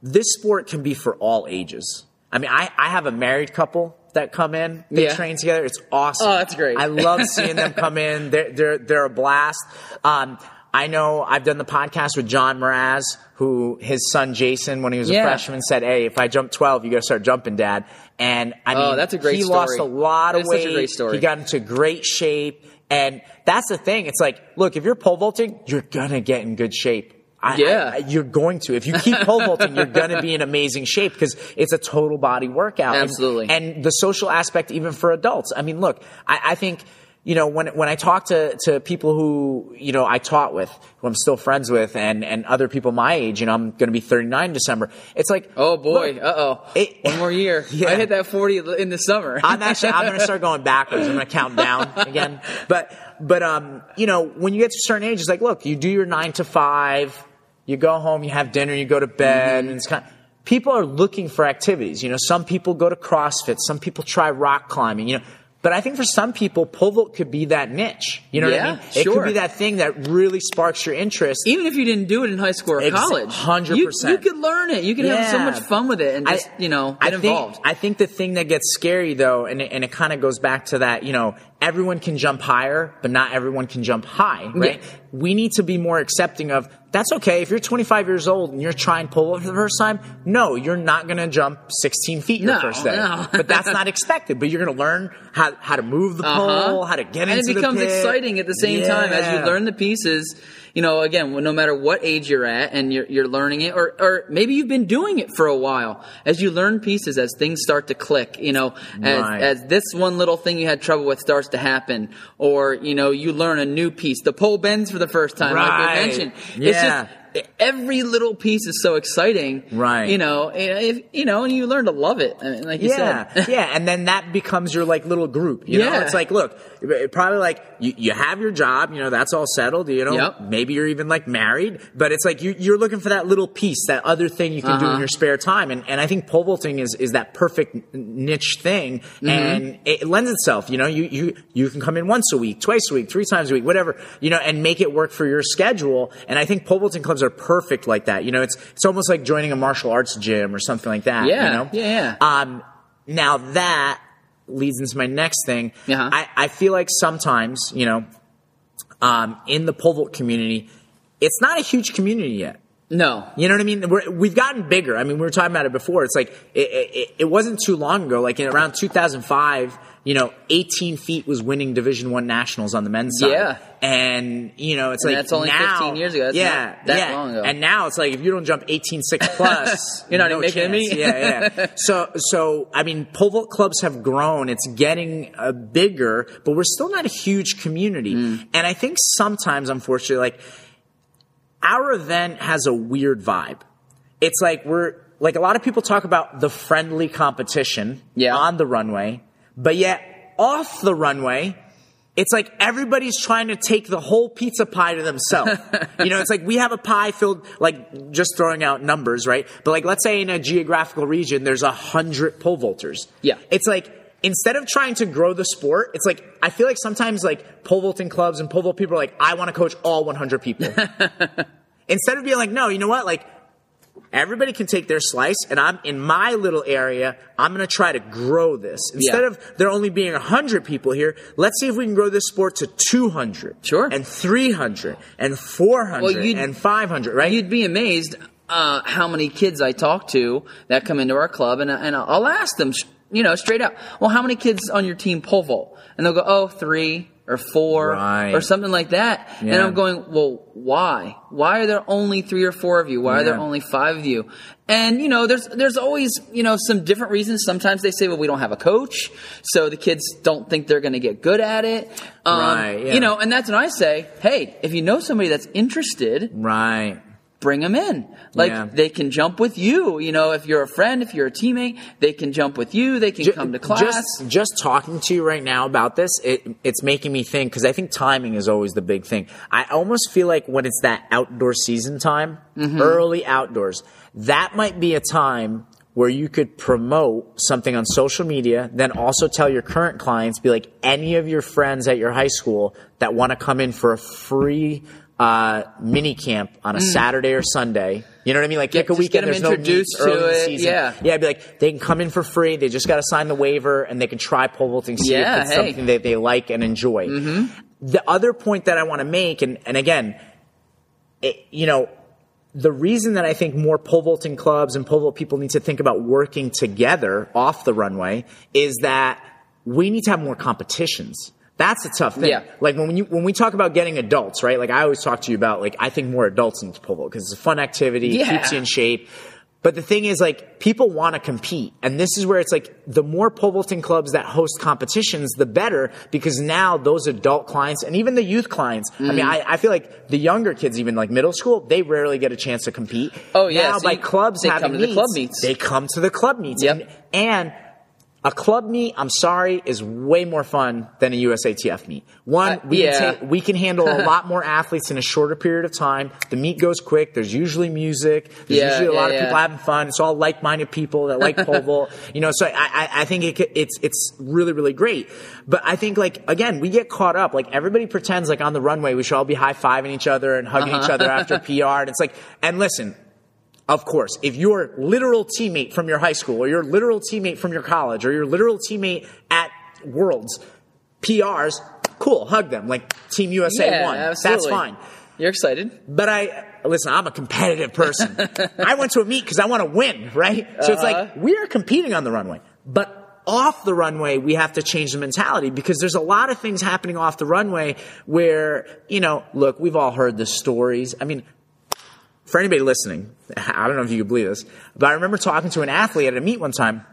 this sport can be for all ages. I mean, I I have a married couple that come in, they Yeah. train together. It's awesome. Oh, that's great. I love seeing them come in. They're they're they're a blast. Um, I know I've done the podcast with John Mraz, who his son Jason, when he was a freshman, said, "Hey, if I jump 12, you got to start jumping, Dad." And I Oh, mean, that's a great he story. lost a lot of weight. That's such a great story. He got into great shape, and that's the thing. It's like, look, if you're pole vaulting, you're gonna get in good shape. I, Yeah. I- you're going to. If you keep pole vaulting, you're going to be in amazing shape because it's a total body workout. And- Absolutely. And, the social aspect, even for adults. I mean, look, I, I think, you know, when, when I talk to, to people who, you know, I taught with, who I'm still friends with, and, and other people my age, you know, I'm going to be 39 in December. It's like, oh boy, uh oh, one more year. Yeah. I hit that 40 in the summer. I'm actually I'm gonna start going backwards. I'm gonna count down again. But but um you know when you get to a certain age, it's like look, you do your nine to five, you go home, you have dinner, you go to bed, Mm-hmm. and it's kind. people are looking for activities. You know, some people go to CrossFit, some people try rock climbing. You know. But I think for some people, pole vault could be that niche. You know what I mean? It sure. could be that thing that really sparks your interest. Even if you didn't do it in high school or college, 100%. You, you could learn it. You could have so much fun with it and just, you know, get I think, involved. I think the thing that gets scary though, and it, and it kind of goes back to that, you know, everyone can jump higher, but not everyone can jump high, right? Yeah. We need to be more accepting of that's okay. If you're 25 years old and you're trying pole for the first time, no, you're not going to jump 16 feet your No, first day. no. but that's not expected. But you're going to learn how, how to move the pole, Uh-huh. how to get and into the And it becomes exciting at the same time as you learn the pieces. You know, again, no matter what age you're at and you're, you're learning it, or, or maybe you've been doing it for a while. As you learn pieces, as things start to click, you know, as, Right. as this one little thing you had trouble with starts to happen, or, you know, you learn a new piece. The pole bends for the first time, like we mentioned. It's just, every little piece is so exciting. Right. You know, if, you know, and you learn to love it. Like you yeah, said. yeah, and then that becomes your like little group. You know, it's like, look, probably like you, you have your job. You know, that's all settled. You know, Yep. maybe you're even like married, but it's like you, you're looking for that little piece, that other thing you can do in Uh-huh. your spare time. And and I think pole vaulting is is that perfect niche thing, Mm-hmm. and it lends itself. You know, you you you can come in once a week, twice a week, three times a week, whatever. You know, and make it work for your schedule. And I think pole vaulting clubs are perfect like that. You know, it's it's almost like joining a martial arts gym or something like that. Yeah, you know? yeah, yeah. Um, now that leads into my next thing. Uh-huh. I, I feel like sometimes, you know, um, in the pole vault community, it's not a huge community yet. No. You know what I mean? We're, we've gotten bigger. I mean, we were talking about it before. It's like it, it, it wasn't too long ago. Like in around 2005, you know, 18 feet was winning Division One nationals on the men's side. Yeah. and you know, it's And like that's only now, 15 years ago. That's yeah, that yeah. long ago. And now it's like if you don't jump 18 six plus, You're not no even making me. yeah, yeah. So, so I mean, pole vault clubs have grown. It's getting uh, bigger, but we're still not a huge community. Hmm. And I think sometimes, unfortunately, like our event has a weird vibe. It's like we're like a lot of people talk about the friendly competition Yeah. on the runway, but yet off the runway, it's like everybody's trying to take the whole pizza pie to themselves. you know, it's like we have a pie filled, like just throwing out numbers, right? But like, let's say in a geographical region, there's a hundred pole vaulters. Yeah. It's like, instead of trying to grow the sport, it's like, I feel like sometimes like pole vaulting clubs and pole vault people are like, I want to coach all 100 people. instead of being like, no, you know what? Like, everybody can take their slice, and I'm in my little area. I'm going to try to grow this instead Yeah. of there only being 100 people here. Let's see if we can grow this sport to 200, Sure. and 300, and 400, Well, you'd- and 500. Right? You'd be amazed uh, how many kids I talk to that come into our club, and, and I'll ask them, you know, straight out, well, how many kids on your team pole vault? And they'll go, oh, three or four Right. or something like that. And I'm going, well, why? Why are there only three or four of you? Why are there only five of you? And you know, there's there's always you know some different reasons. Sometimes they say, well, we don't have a coach, so the kids don't think they're going to get good at it. Um, Right, yeah. You know, and that's when I say, hey, if you know somebody that's interested, right. Bring them in. Like Yeah. they can jump with you. You know, if you're a friend, if you're a teammate, they can jump with you. They can Ju- come to class. Just, just talking to you right now about this, it, it's making me think because I think timing is always the big thing. I almost feel like when it's that outdoor season time, Mm-hmm. early outdoors, that might be a time where you could promote something on social media, then also tell your current clients, be like, any of your friends at your high school that want to come in for a free uh, mini camp on a Saturday or Sunday. You know what I mean? Like pick a Mm. get weekend. There's no meets early to it, season. yeah. Yeah, I'd be like, they can come in for free. They just got to sign the waiver and they can try pole vaulting, see Yeah, if it's hey. Mm-hmm. something that they like and enjoy. The other point that I want to make, and, and again, it, you know, the reason that I think more pole vaulting clubs and pole vault people need to think about working together off the runway is that we need to have more competitions. That's a tough thing. Yeah. Like when you when we talk about getting adults, right? Like I always talk to you about like I think more adults into pole vault because it's a fun activity, Yeah. keeps you in shape. But the thing is, like, people want to compete. And this is where it's like the more pole vaulting clubs that host competitions, the better, because now those adult clients and even the youth clients, I Mm. mean, I, I feel like the younger kids, even like middle school, they rarely get a chance to compete. Oh, yeah, Now so by you- clubs they having come to the meets, club meets. they come to the club meets. Yep. And, and a club meet, I'm sorry, is way more fun than a USATF meet. One, Uh, we, yeah. can ta- we can handle a lot more athletes in a shorter period of time. The meet goes quick. There's usually music. There's Yeah, usually a lot yeah, of people having fun. It's all like-minded people that like pole vault. You know, so I, I, I think it, it's it's really really great. But I think like again, we get caught up. Like everybody pretends like on the runway we should all be high fiving each other and hugging each Uh-huh. other after PR. And it's like, and listen, of course, if your literal teammate from your high school or your literal teammate from your college or your literal teammate at Worlds PRs, cool, hug them like Team USA yeah, won. absolutely. That's fine. You're excited. But I listen. I'm a competitive person. I went to a meet because I want to win, right? So it's Uh-huh. like we are competing on the runway, but off the runway we have to change the mentality because there's a lot of things happening off the runway where you know. Look, we've all heard the stories. I mean, for anybody listening, I don't know if you could believe this, but I remember talking to an athlete at a meet one time.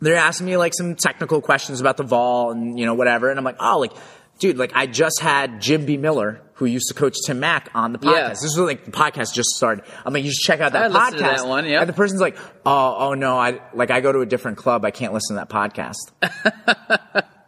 They're asking me like some technical questions about the vol and you know whatever, and I'm like, oh, like, dude, like I just had Jim Bemiller, who used to coach Tim Mack on the podcast. Yeah. This is like the podcast just started. I'm like, you should check out that I podcast. that one, yeah. And the person's like, oh, oh no, I like I go to a different club. I can't listen to that podcast.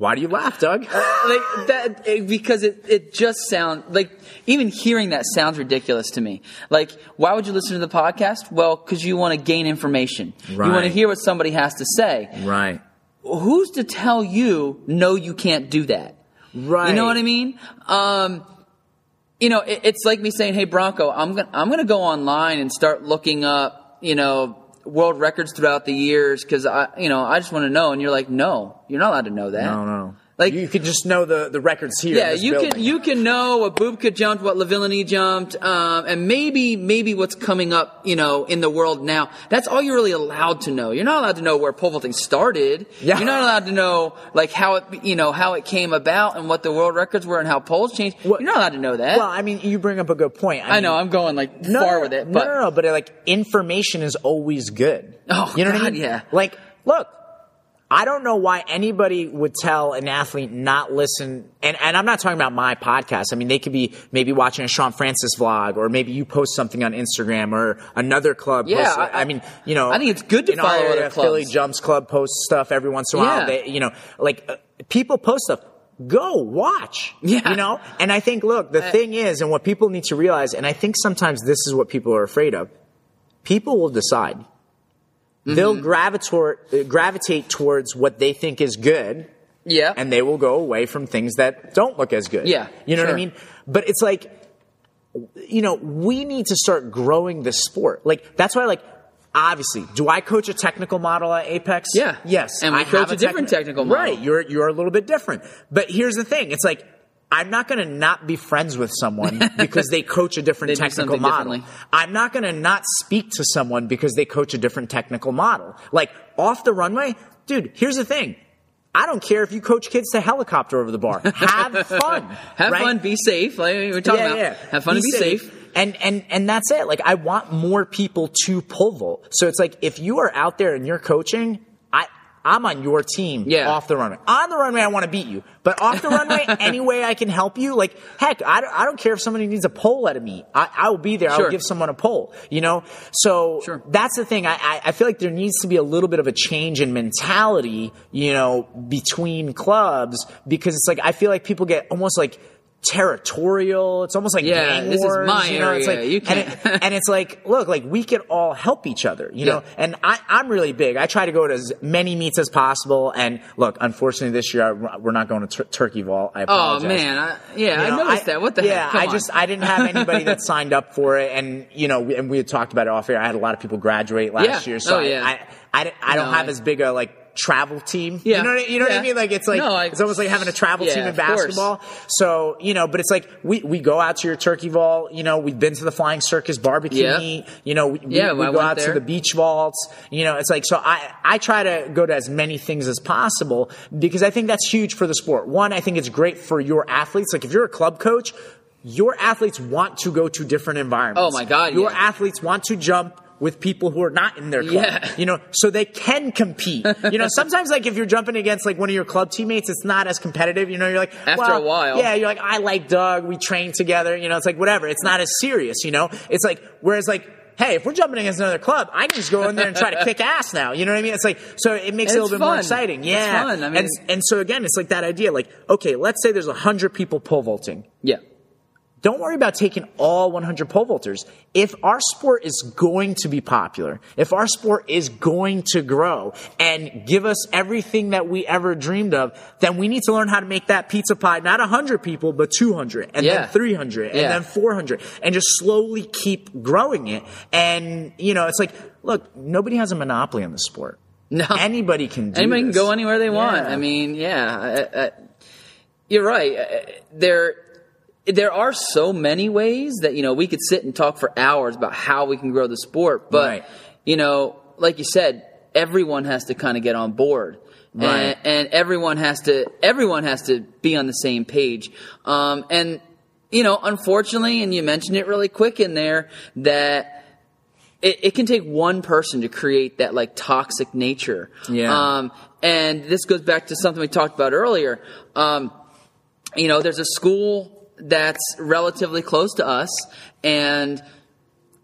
Why do you laugh, Doug? like that eh, because it, it just sounds like even hearing that sounds ridiculous to me. Like, why would you listen to the podcast? Well, because you want to gain information. You want to hear what somebody has to say. right. Who's to tell you no, you can't do that? Right. You know what I mean? Um, you know, it, it's like me saying, "Hey, Branko, I'm gonna I'm gonna go online and start looking up, you know, world records throughout the years because I, you know, I just want to know." And you're like, "No, you're not allowed to know that." No, no. Like- you could just know the, the records here. in Yeah, you building. can you can know what Bubka jumped, what Lavillenie jumped, um, and maybe maybe what's coming up, you know, in the world now. That's all you're really allowed to know. You're not allowed to know where pole vaulting started. Yeah. You're not allowed to know like how it you know how it came about and what the world records were and how poles changed. Well- you're not allowed to know that. Well, I mean, you bring up a good point. I know mean, I'm going like no, far with it, no, but no, no, but like information is always good. Oh, you know what I God, mean? yeah. Like, look, I don't know why anybody would tell an athlete not listen. And, and I'm not talking about my podcast. I mean, they could be maybe watching a Sean Francis vlog, or maybe you post something on Instagram, or another club. Yeah, posts, I- I, mean, you know, I think it's good to our follow area, other Philly. Jumps Club posts stuff every once in a while. Yeah. They, you know, like uh, people post stuff. Go watch. Yeah. You know? And I think, look, the thing is, and what people need to realize, and I think sometimes this is what people are afraid of, people will decide. They'll Mm-hmm. gravitate, gravitate towards what they think is good, yeah, and they will go away from things that don't look as good. Yeah, You know what I mean? But it's like, you know, we need to start growing the sport. Like, that's why, like, obviously, do I coach a technical model at Apex? Yeah. Yes. And we I coach a different techni- technical model. Right. You're, you're a little bit different. But here's the thing. It's like, I'm not going to not be friends with someone because they coach a different technical model. I'm not going to not speak to someone because they coach a different technical model. Like off the runway, dude, here's the thing. I don't care if you coach kids to helicopter over the bar. Have fun. have right? fun, be safe. Like we we're talking about, have fun and be safe. And and and that's it. Like I want more people to pole vault. So it's like if you are out there and you're coaching, I'm on your team Yeah. off the runway. On the runway, I want to beat you. But off the runway, any way I can help you, like, heck, I don't, I don't care if somebody needs a pole out of me. I, I will be there. I'll give someone a pole, you know? So Sure. that's the thing. I, I, I feel like there needs to be a little bit of a change in mentality, you know, between clubs because it's like, I feel like people get almost like, territorial. It's almost like Yeah, gang this is my you know? It's area. like, You can't. it- and it's like, look, like we could all help each other, you know. And I, I'm really big. I try to go to as many meets as possible. And look, unfortunately, this year I, we're not going to tur- Turkey Vault. I Oh man, I, yeah, You I know, noticed that. What the hell? yeah, heck? Come I on. just I didn't have anybody that signed up for it, and you know, we, and we had talked about it off air. I had a lot of people graduate last Yeah. year, oh, so Oh, yeah. I, I, I don't No, have I- as big a like travel team. Yeah. You know what I, you know what I mean? Like it's like No, I- it's almost like having a travel Yeah, team in of course. basketball. So you know, but it's like we we go out to your turkey vault. You know, we've been to the Flying Circus barbecue Yeah. You know, we, Yeah, we, we go out to the beach vaults. You know, it's like so I I try to go to as many things as possible because I think that's huge for the sport. One, I think it's great for your athletes. Like if you're a club coach, your athletes want to go to different environments. Oh, my God, Your yeah. athletes want to jump with people who are not in their club. Yeah. You know, so they can compete. You know, sometimes like if you're jumping against like one of your club teammates, it's not as competitive. You know, you're like After well, a while. Yeah, you're like, I like Doug, we train together, you know, it's like whatever. It's not as serious, you know? It's like whereas like Hey, if we're jumping against another club, I can just go in there and try to kick ass now. You know what I mean? It's like so it makes And it a little bit more exciting. It's Yeah, fun. I mean- and and so again, it's like that idea. Like, okay, let's say there's a hundred people pole vaulting yeah. Don't worry about taking all 100 pole vaulters. If our sport is going to be popular, if our sport is going to grow and give us everything that we ever dreamed of, then we need to learn how to make that pizza pie, not 100 people, but 200 and Yeah. then 300 and Yeah. then 400 and just slowly keep growing it. And, you know, it's like, look, nobody has a monopoly on the sport. No. Anybody can do Anybody can go anywhere they want. Yeah. I mean, yeah, I, I, you're right. Uh, There, there are so many ways that you know we could sit and talk for hours about how we can grow the sport. But Right. you know, like you said, everyone has to kind of get on board. Right. And, and everyone has to everyone has to be on the same page. Um, and you know, unfortunately, and you mentioned it really quick in there that it, it can take one person to create that like toxic nature. Yeah. Um, and this goes back to something we talked about earlier. Um, you know, there's a school that's relatively close to us, and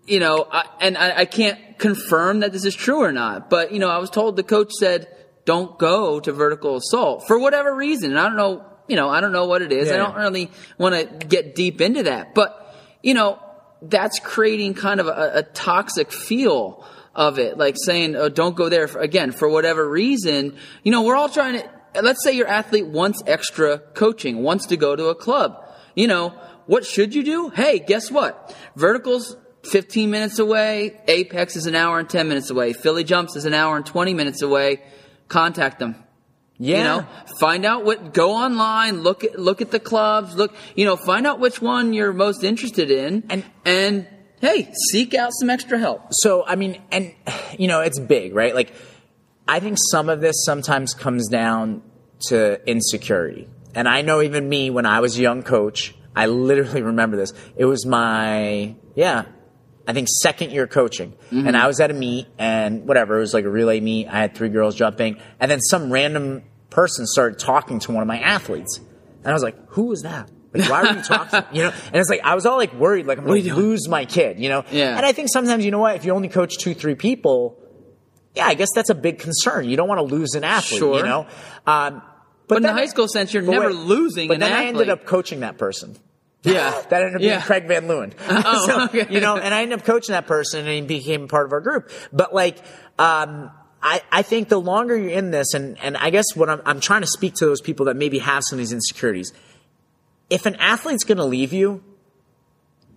you know, I, and I, I can't confirm that this is true or not, but you know, I was told the coach said don't go to vertical assault for whatever reason, and I don't know, you know, I don't know what it is. I don't really want to get deep into that, but you know, that's creating kind of a, a toxic feel of it, like saying, oh, don't go there for, again for whatever reason. You know, we're all trying to. Let's say your athlete wants extra coaching, wants to go to a club. You know, what should you do? Hey, guess what? Verticals 15 minutes away. Apex is an hour and 10 minutes away. Philly Jumps is an hour and 20 minutes away. Contact them. Yeah. You know, find out what, go online, look at, look at the clubs, look, you know, find out which one you're most interested in And- and hey, seek out some extra help. So I mean, and you know, it's big, right? Like, I think some of this sometimes comes down to insecurity. And I know even me, when I was a young coach, I literally remember this. It was my yeah, I think second year coaching, and I was at a meet and whatever. It was like a relay meet. I had three girls jumping, and then some random person started talking to one of my athletes, and I was like, "Who was that?" Like, why were you talking? You know, and it's like I was all like worried, like I'm going to lose my kid. You know, Yeah. And I think sometimes, you know what? If you only coach two, three people, yeah, I guess that's a big concern. You don't want to lose an athlete. You know, um, But in the high school sense, you're never wait, losing But an then I ended up coaching that person. Yeah. that ended up being Yeah. Craig Van Leeuwen. Oh, so, okay. You know, and I ended up coaching that person and he became part of our group. But like, um, I, I think the longer you're in this, and, and I guess what I'm, I'm trying to speak to those people that maybe have some of these insecurities. If an athlete's going to leave you,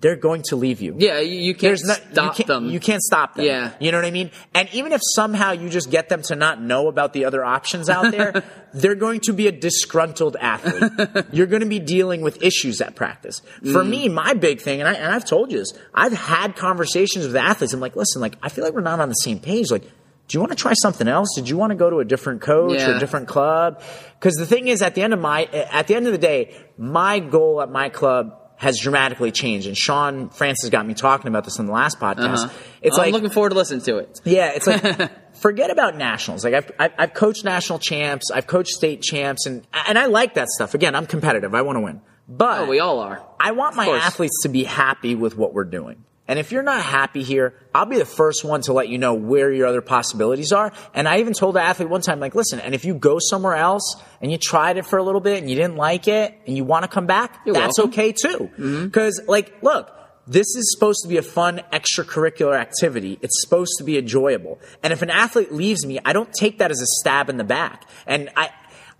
they're going to leave you. Yeah, you, can't stop you can't, them. You can't stop them. Yeah. You know what I mean? And even if somehow you just get them to not know about the other options out there, they're going to be a disgruntled athlete. You're going to be dealing with issues at practice. For Mm. me, my big thing, and, I, and I've told you this, I've had conversations with athletes. I'm like, listen, like, I feel like we're not on the same page. Like, do you want to try something else? Did you want to go to a different coach or a different club? Because the thing is, at the end of my, at the end of the day, my goal at my club has dramatically changed. And Sean Francis got me talking about this on the last podcast. Uh-huh. It's I'm like, looking forward to listening to it. yeah, it's like forget about nationals. Like I've, I've I've coached national champs, I've coached state champs, and and I like that stuff. Again, I'm competitive. I want to win, but Oh, we all are. I want my athletes to be happy with what we're doing. And if you're not happy here, I'll be the first one to let you know where your other possibilities are. And I even told the athlete one time, like, listen, and if you go somewhere else and you tried it for a little bit and you didn't like it and you want to come back, You're that's welcome. okay too. Mm-hmm. Because, like, look, this is supposed to be a fun extracurricular activity. It's supposed to be enjoyable. And if an athlete leaves me, I don't take that as a stab in the back. And I,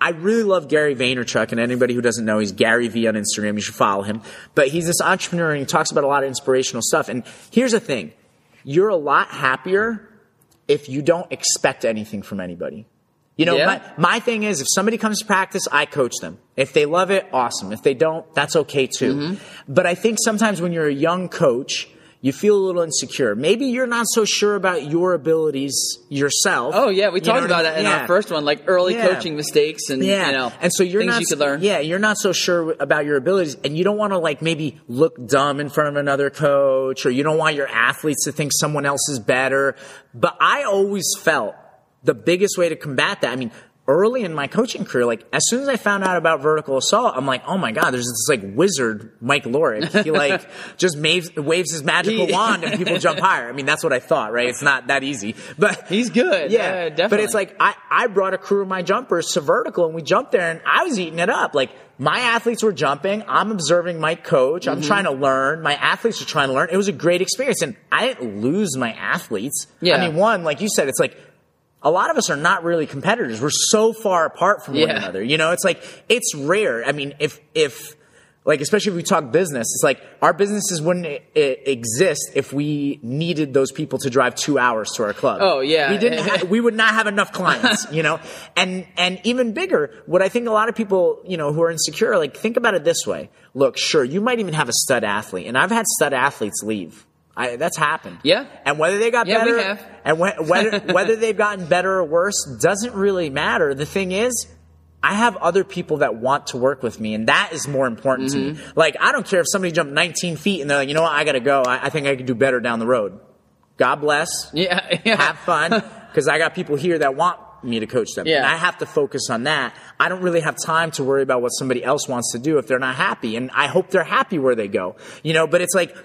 I really love Gary Vaynerchuk, and anybody who doesn't know, he's Gary V on Instagram. You should follow him. But he's this entrepreneur, and he talks about a lot of inspirational stuff. And here's the thing: you're a lot happier if you don't expect anything from anybody. You know, Yeah. my, my thing is if somebody comes to practice, I coach them. If they love it, awesome. If they don't, that's okay too. Mm-hmm. But I think sometimes when you're a young coach, you feel a little insecure. Maybe you're not so sure about your abilities yourself. Oh yeah, we You know talked I about mean? that in Yeah. our first one, like early Yeah. coaching mistakes and Yeah, you know, and so you're things not you could learn. Yeah, you're not so sure about your abilities, and you don't want to like maybe look dumb in front of another coach, or you don't want your athletes to think someone else is better. But I always felt the biggest way to combat that. I mean. Early in my coaching career, like as soon as I found out about vertical assault, I'm like, oh my god, there's this like wizard Mike Lorick. He like just waves, waves his magical wand and people jump higher. I mean, that's what I thought, right? It's not that easy, but He's good. yeah, Yeah, But it's like I, I brought a crew of my jumpers to vertical and we jumped there and I was eating it up. Like my athletes were jumping. I'm observing my coach. Mm-hmm. I'm trying to learn. My athletes are trying to learn. It was a great experience and I didn't lose my athletes. Yeah. I mean, one, like you said, it's like a lot of us are not really competitors. We're so far apart from one another. You know, it's like, it's rare. I mean, if, if, like, especially if we talk business, it's like our businesses wouldn't e- exist if we needed those people to drive two hours to our club. Oh, yeah. we didn't. Ha- we would not have enough clients, you know. And and even bigger, what I think a lot of people, you know, who are insecure, like think about it this way. Look, sure, you might even have a stud athlete, and I've had stud athletes leave. I, that's happened. Yeah. And whether they got Yeah, we better, have. and whe- whether whether they've gotten better or worse doesn't really matter. The thing is, I have other people that want to work with me, and that is more important to me. Mm-hmm. Like, I don't care if somebody jumped 19 feet and they're like, you know what, I got to go. I, I think I could do better down the road. God bless. Yeah, yeah. Have fun, because I got people here that want me to coach them. Yeah. And I have to focus on that. I don't really have time to worry about what somebody else wants to do if they're not happy. And I hope they're happy where they go. You know, but it's like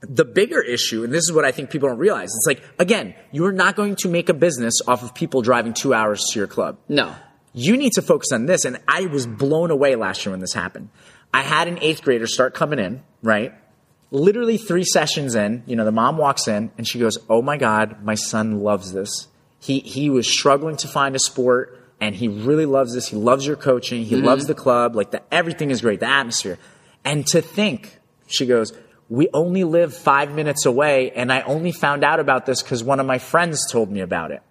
the bigger issue, and this is what I think people don't realize, it's like, again, you're not going to make a business off of people driving two hours to your club. No. You need to focus on this. And I was blown away last year when this happened. I had an eighth grader start coming in, right? Literally three sessions in, you know, the mom walks in and she goes, Oh my God, my son loves this. He, he was struggling to find a sport and he really loves this. He loves your coaching. He mm-hmm. loves the club. Like the, everything is great, the atmosphere. And to think, she goes, we only live five minutes away and I only found out about this because one of my friends told me about it.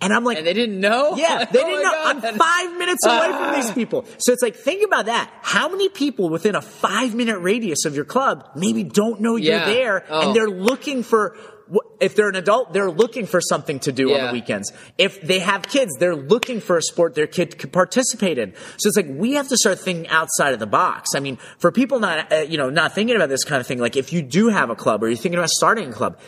And I'm like, And they didn't know? yeah, they Oh didn't know. I'm five minutes away from these people. So it's like, think about that. How many people within a five minute radius of your club maybe don't know you're there Oh. and they're looking for, if they're an adult, they're looking for something to do on the weekends. If they have kids, they're looking for a sport their kid could participate in. So it's like, we have to start thinking outside of the box. I mean, for people not, uh, you know, not thinking about this kind of thing, like if you do have a club or you're thinking about starting a club,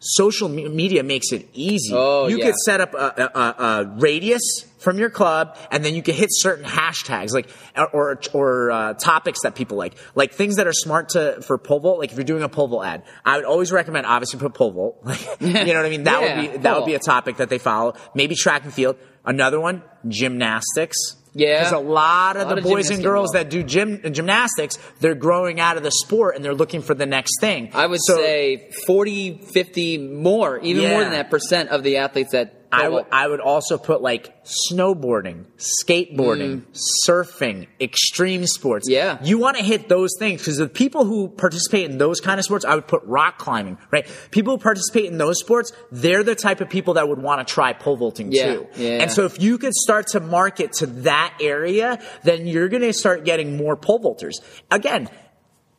social me- media makes it easy. Oh, you yeah. could set up a, a, a, radius from your club, and then you can hit certain hashtags, like or or uh, topics that people like, like things that are smart to for pole vault. Like if you're doing a pole vault ad, I would always recommend obviously put pole vault. Like, you know what I mean? That Yeah, would be that would be a topic that they follow. Maybe track and field. Another one, gymnastics. Yeah. There's a lot of A lot the of boys and girls that do gym gymnastics. They're growing out of the sport and they're looking for the next thing. I would So- say 40, 50 more, even more than that percent of the athletes that. I would I would also put like snowboarding, skateboarding, surfing, extreme sports. Mm. Yeah. You want to hit those things because the people who participate in those kind of sports, I would put rock climbing, right? People who participate in those sports, they're the type of people that would want to try pole vaulting Yeah, too. yeah, And so if you could start to market to that area, then you're going to start getting more pole vaulters. Again,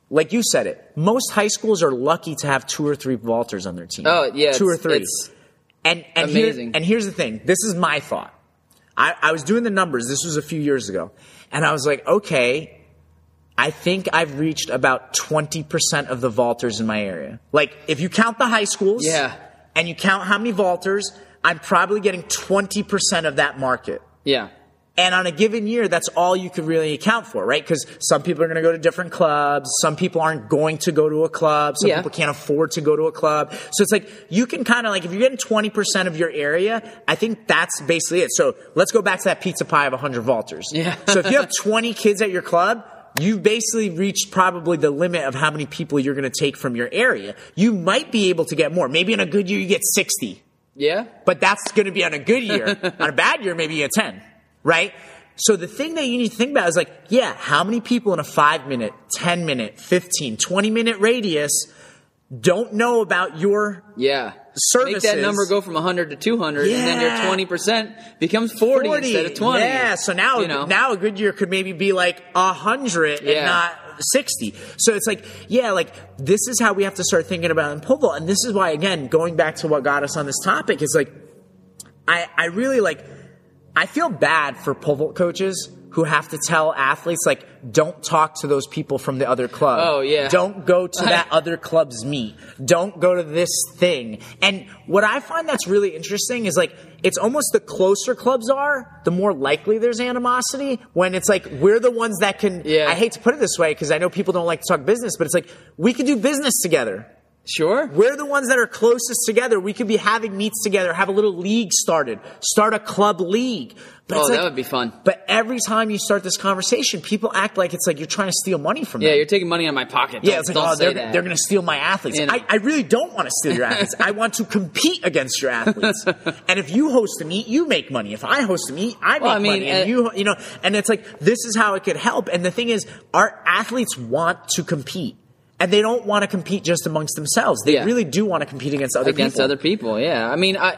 like you said it, most high schools are lucky to have two or three vaulters on their team. Oh, yeah, two or three. it's and and here- amazing. and here's the thing. This is my thought. I, I was doing the numbers. This was a few years ago, and I was like, okay, I think I've reached about twenty percent of the vaulters in my area. Like, if you count the high schools, Yeah. and you count how many vaulters, I'm probably getting twenty percent of that market. Yeah. And on a given year, that's all you could really account for, right? Because some people are going to go to different clubs. Some people aren't going to go to a club. Some Yeah. people can't afford to go to a club. So it's like, you can kind of like, if you're getting 20% of your area, I think that's basically it. So let's go back to that pizza pie of 100 vaulters. Yeah. so if you have 20 kids at your club, you've basically reached probably the limit of how many people you're going to take from your area. You might be able to get more. Maybe in a good year, you get 60 Yeah. but that's going to be on a good year. on a bad year, maybe a 10, right? So the thing that you need to think about is like, yeah, how many people in a five minute, 10 minute, 15, 20 minute radius don't know about your Yeah. Services. Make that number go from 100 to 200, and then your 20% becomes 40, instead of 20. Yeah, so now You know? now a good year could maybe be like a hundred and not sixty. So it's like, yeah, like this is how we have to start thinking about in vault. And this is why, again, going back to what got us on this topic is like, I I really like, I feel bad for pole vault coaches who have to tell athletes like, don't talk to those people from the other club. Oh, yeah. Don't go to that other club's meet. Don't go to this thing. And what I find that's really interesting is like, it's almost the closer clubs are, the more likely there's animosity when it's like, we're the ones that can, Yeah. I hate to put it this way because I know people don't like to talk business, but it's like, we can do business together. Sure. We're the ones that are closest together. We could be having meets together, have a little league started, start a club league. But Oh, it's that would be fun. But every time you start this conversation, people act like it's like you're trying to steal money from Yeah, them. Yeah, you're taking money out of my pocket. Yeah, Don't- it's like, oh, they're, they're going to steal my athletes. You know. I, I really don't want to steal your athletes. I want to compete against your athletes. and if you host a meet, you make money. If I host a meet, I make Well, I mean, money. And uh, you, you know, and it's like, this is how it could help. And the thing is, our athletes want to compete. And they don't want to compete just amongst themselves. They Yeah. really do want to compete against other against people. other people. Yeah, I mean, I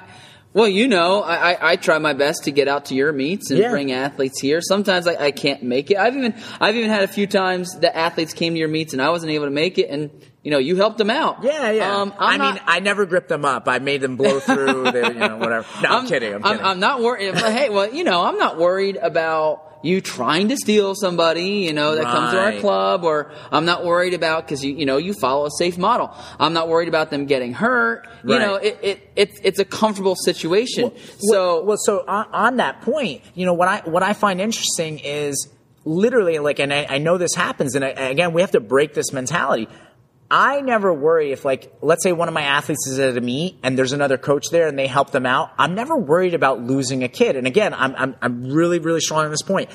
well, you know, I, I, I try my best to get out to your meets and Yeah. bring athletes here. Sometimes I, I can't make it. I've even I've even had a few times that athletes came to your meets and I wasn't able to make it, and you know, you helped them out. Yeah, yeah. Um, I I'm mean, not- I never gripped them up. I made them blow through. they, you know, whatever. No, I'm, kidding. I'm kidding. I'm, not worried. Hey, well, you know, I'm not worried about you trying to steal somebody, you know, that comes to our club, or I'm not worried about because you you know you follow a safe model. I'm not worried about them getting hurt. You know, it, it it's it's a comfortable situation. so well, well, so on, on that point, you know what I what I find interesting is literally like, and I, I know this happens, and I, again, we have to break this mentality. I never worry if, like, let's say one of my athletes is at a meet and there's another coach there and they help them out. I'm never worried about losing a kid. And again, I'm I'm, I'm really really strong on this point.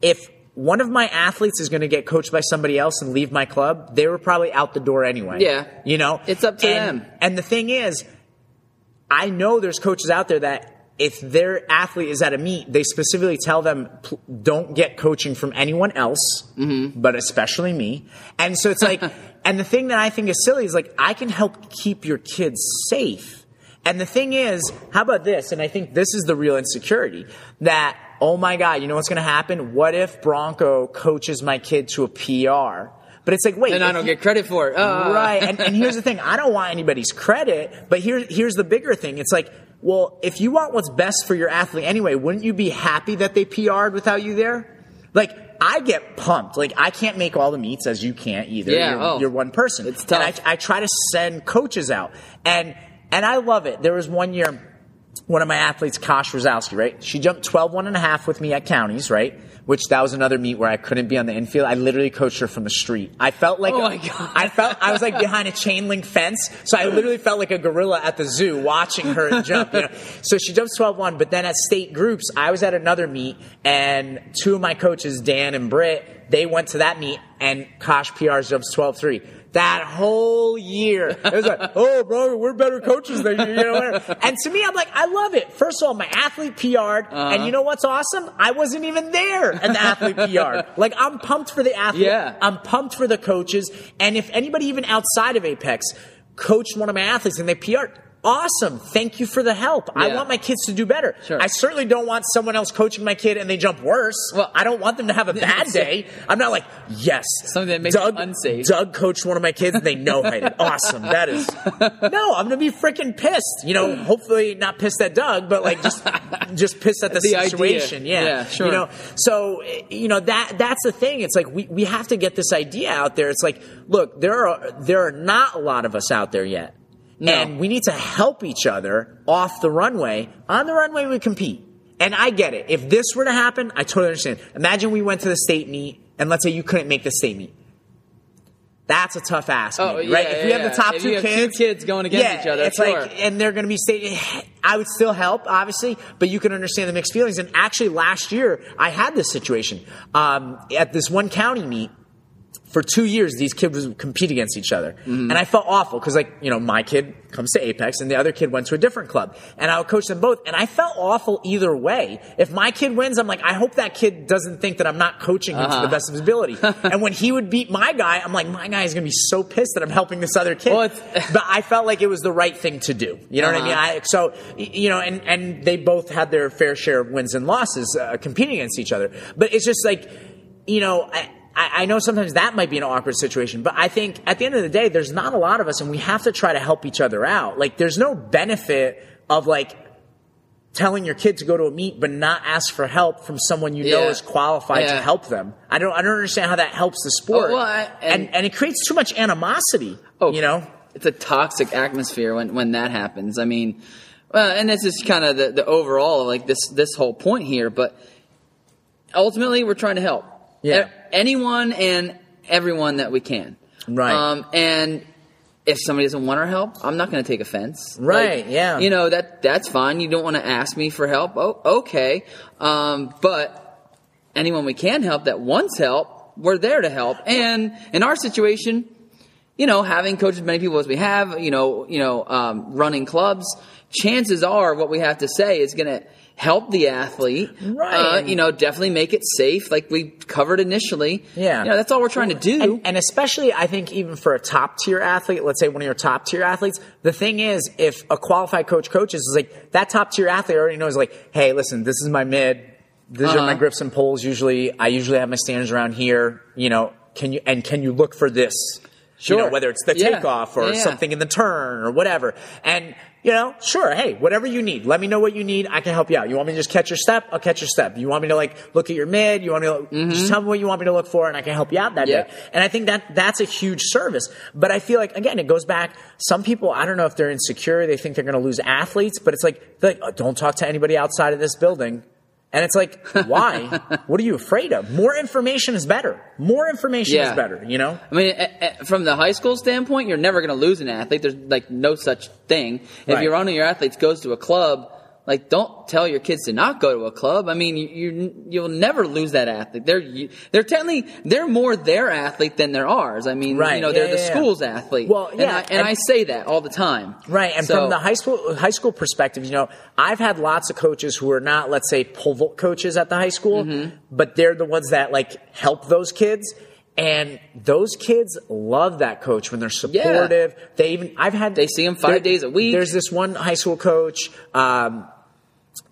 If one of my athletes is going to get coached by somebody else and leave my club, they were probably out the door anyway. Yeah. you know, It's up to And- them. And the thing is, I know there's coaches out there that if their athlete is at a meet, they specifically tell them don't get coaching from anyone else, mm-hmm. but especially me. And so it's like, and the thing that I think is silly is like I can help keep your kids safe. And the thing is, how about this? And I think this is the real insecurity that, oh my God, you know what's going to happen? What if Branko coaches my kid to a PR? But it's like, wait, and I don't you- get credit for it. Uh, right. And, and here's the thing: I don't want anybody's credit, but here, here's the bigger thing. It's like, well, if you want what's best for your athlete anyway, wouldn't you be happy that they PR'd without you there? Like, I get pumped. Like, I can't make all the meets as you can't either. Yeah, You're, oh. you're one person. It's And tough. I, I try to send coaches out, and and I love it. There was one year one of my athletes, Kosh Rosowski, right? She jumped 12 one and a half with me at counties, right? Which that was another meet where I couldn't be on the infield. I literally coached her from the street. I felt like Oh my God. I felt I was like behind a chain link fence, so I literally felt like a gorilla at the zoo watching her jump. You know? So she jumps 12-1, but then at state groups, I was at another meet, and two of my coaches, Dan and Britt, they went to that meet, and Kosh PRs jumps 12-3 that whole year. It was like, oh, bro, we're better coaches than you. you know, whatever. and to me, I'm like, I love it. First of all, my athlete PR'd, Uh-huh. and you know what's awesome? I wasn't even there, at the athlete PR'd. Like, I'm pumped for the athlete. Yeah. I'm pumped for the coaches. And if anybody even outside of Apex coached one of my athletes and they PR'd, awesome. Thank you for the help. I want my kids to do better. Sure. I certainly don't want someone else coaching my kid and they jump worse. Well- I don't want them to have a bad day. I'm not like, yes. Something that makes Doug, unsafe. Doug coached one of my kids and they know no it. Awesome. That is. No, I'm going to be freaking pissed. You know, hopefully not pissed at Doug, but like just, just pissed at the, The situation. Yeah. Yeah, sure. You know, so, you know, that, that's the thing. It's like we, we have to get this idea out there. It's like, look, there are, there are not a lot of us out there yet. No. And we need to help each other off the runway. On the runway, we compete. And I get it. If this were to happen, I totally understand. Imagine we went to the state meet, and let's say you couldn't make the state meet. That's a tough ask, Oh, maybe, yeah, right? if we yeah, have the top If two have two kids, kids going against yeah, each other, it's sure. like, and they're going to be state. I would still help, obviously, but you can understand the mixed feelings. And actually, last year I had this situation um, at this one county meet for two years, these kids would compete against each other. Mm-hmm. And I felt awful because, like, you know, my kid comes to Apex and the other kid went to a different club. And I would coach them both. And I felt awful either way. If my kid wins, I'm like, I hope that kid doesn't think that I'm not coaching him Uh-huh. to the best of his ability. and when he would beat my guy, I'm like, my guy is going to be so pissed that I'm helping this other kid. Well, but I felt like it was the right thing to do. You know what I mean? Uh-huh. I, so, you know, and, and they both had their fair share of wins and losses uh, competing against each other. But it's just like, you know, I, I I know sometimes that might be an awkward situation, but I think at the end of the day, there's not a lot of us, and we have to try to help each other out. Like, there's no benefit of like telling your kid to go to a meet but not ask for help from someone you know Yeah. is qualified to help them. I don't I don't understand how that helps the sport. Oh, well, I- and, and- and it creates too much animosity. Oh, you know? it's a toxic atmosphere when when that happens. I mean, well, and this is kind of the, the overall like this this whole point here, but ultimately we're trying to help Yeah. Anyone and everyone that we can. Right. Um, and if somebody doesn't want our help, I'm not going to take offense. Right, Like, yeah. You know that that's fine. You don't want to ask me for help. Oh, okay. Um, but anyone we can help that wants help, we're there to help. And in our situation, you know, having coached as many people as we have, you know, you know, um, running clubs, chances are what we have to say is going to help the athlete. Right. Uh, you know, definitely make it safe, like we covered initially. Yeah. You know, that's all we're trying to do. And, and especially, I think, even for a top tier athlete, let's say one of your top tier athletes, the thing is, if a qualified coach coaches, is like that top tier athlete already knows, like, hey, listen, this is my mid, these are Uh-huh. my grips and pulls. Usually, I usually have my standards around here. You know, can you and can you look for this? You know, Sure. whether it's the Yeah. takeoff or Yeah, yeah. something in the turn or whatever. And, you know, sure, hey, whatever you need, let me know what you need. I can help you out. You want me to just catch your step? I'll catch your step. You want me to like look at your mid? You want me to mm-hmm. just tell me what you want me to look for and I can help you out that Yeah. day. And I think that that's a huge service. But I feel like, again, it goes back. Some people, I don't know if they're insecure. They think they're going to lose athletes, but it's like, like oh, don't talk to anybody outside of this building. And it's like, why? what are you afraid of? More information is better. More information Yeah. is better, you know? I mean, from the high school standpoint, you're never going to lose an athlete. There's like no such thing. If Right. you're one of your athletes goes to a club, like don't tell your kids to not go to a club. I mean, you, you you'll never lose that athlete. They're you, they're technically they're more their athlete than they're ours. I mean, Right. you know, Yeah, they're yeah, the yeah. school's athlete. Well, and yeah, I, and, and- I say that all the time. Right, and So- from the high school high school perspective, you know, I've had lots of coaches who are not, let's say, pole vault coaches at the high school, Mm-hmm. but they're the ones that like help those kids. And those kids love that coach when they're supportive. They even I've had They see 'em five days a week. There's this one high school coach, um,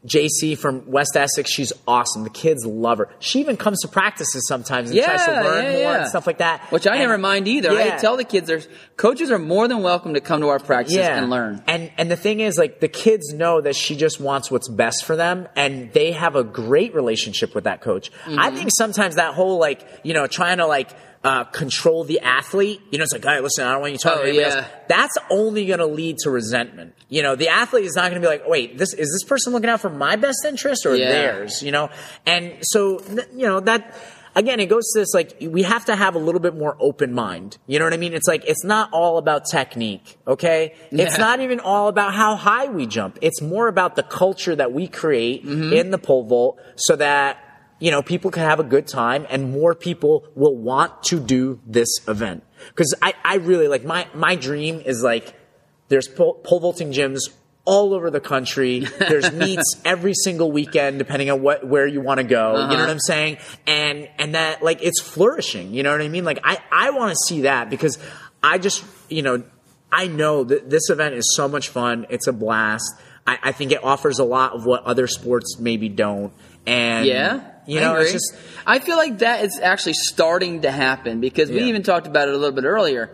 JC from West Essex. She's awesome. The kids love her. She even comes to practices sometimes and tries to learn yeah, more yeah. and stuff like that. Which I And- never mind either. Yeah. I tell the kids, there's coaches are more than welcome to come to our practices and learn. And and the thing is, like the kids know that she just wants what's best for them, and they have a great relationship with that coach. Mm-hmm. I think sometimes that whole like you know trying to like. Uh, control the athlete. You know, it's like, hey, listen, I don't want you talking Oh, to anybody yeah. else. That's only going to lead to resentment. You know, the athlete is not going to be like, wait, this is this person looking out for my best interest or Yeah. theirs? You know, and so you know that again, it goes to this like we have to have a little bit more open mind. You know what I mean? It's like it's not all about technique, okay? Yeah. It's not even all about how high we jump. It's more about the culture that we create Mm-hmm. in the pole vault so that you know people can have a good time and more people will want to do this event. Because I, I really like my my dream is like there's pole, pole vaulting gyms all over the country. There's meets every single weekend, depending on what where you want to go. You know uh-huh. what I'm saying? And and that like it's flourishing. You know what I mean? Like I I want to see that because I just you know I know that this event is so much fun. It's a blast. I, I think it offers a lot of what other sports maybe don't. And Yeah, you I know, it's just I feel like that is actually starting to happen because we Yeah. even talked about it a little bit earlier.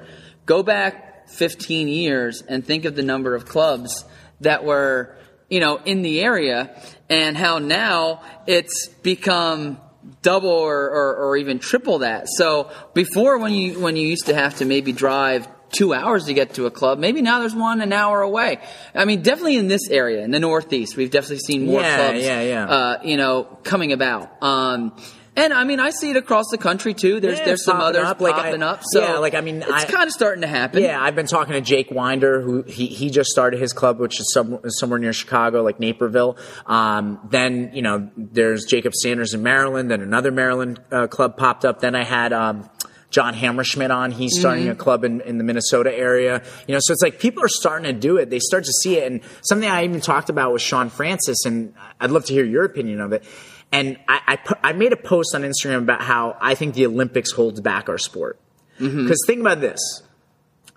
Go back 15 years and think of the number of clubs that were, you know, in the area and how now it's become double or, or, or even triple that. So before when you when you used to have to maybe drive two hours to get to a club, maybe now there's one an hour away. I mean, definitely in this area, in the Northeast, we've definitely seen more Yeah, clubs, yeah, yeah. Uh, you know, coming about. Um, and I mean, I see it across the country too. There's Yeah, there's some others up. Like, popping up. So yeah, like, I mean, it's kind of starting to happen. Yeah, I've been talking to Jake Winder, who he, he just started his club, which is some, somewhere near Chicago, like Naperville. Um, then you know, there's Jacob Sanders in Maryland. Then another Maryland uh, club popped up. Then I had. Um, John Hammerschmidt on. He's starting Mm-hmm. a club in, in the Minnesota area. You know, so it's like people are starting to do it. They start to see it. And something I even talked about with Sean Francis, and I'd love to hear your opinion of it. And I, I, put, I made a post on Instagram about how I think the Olympics holds back our sport. Because Mm-hmm. think about this.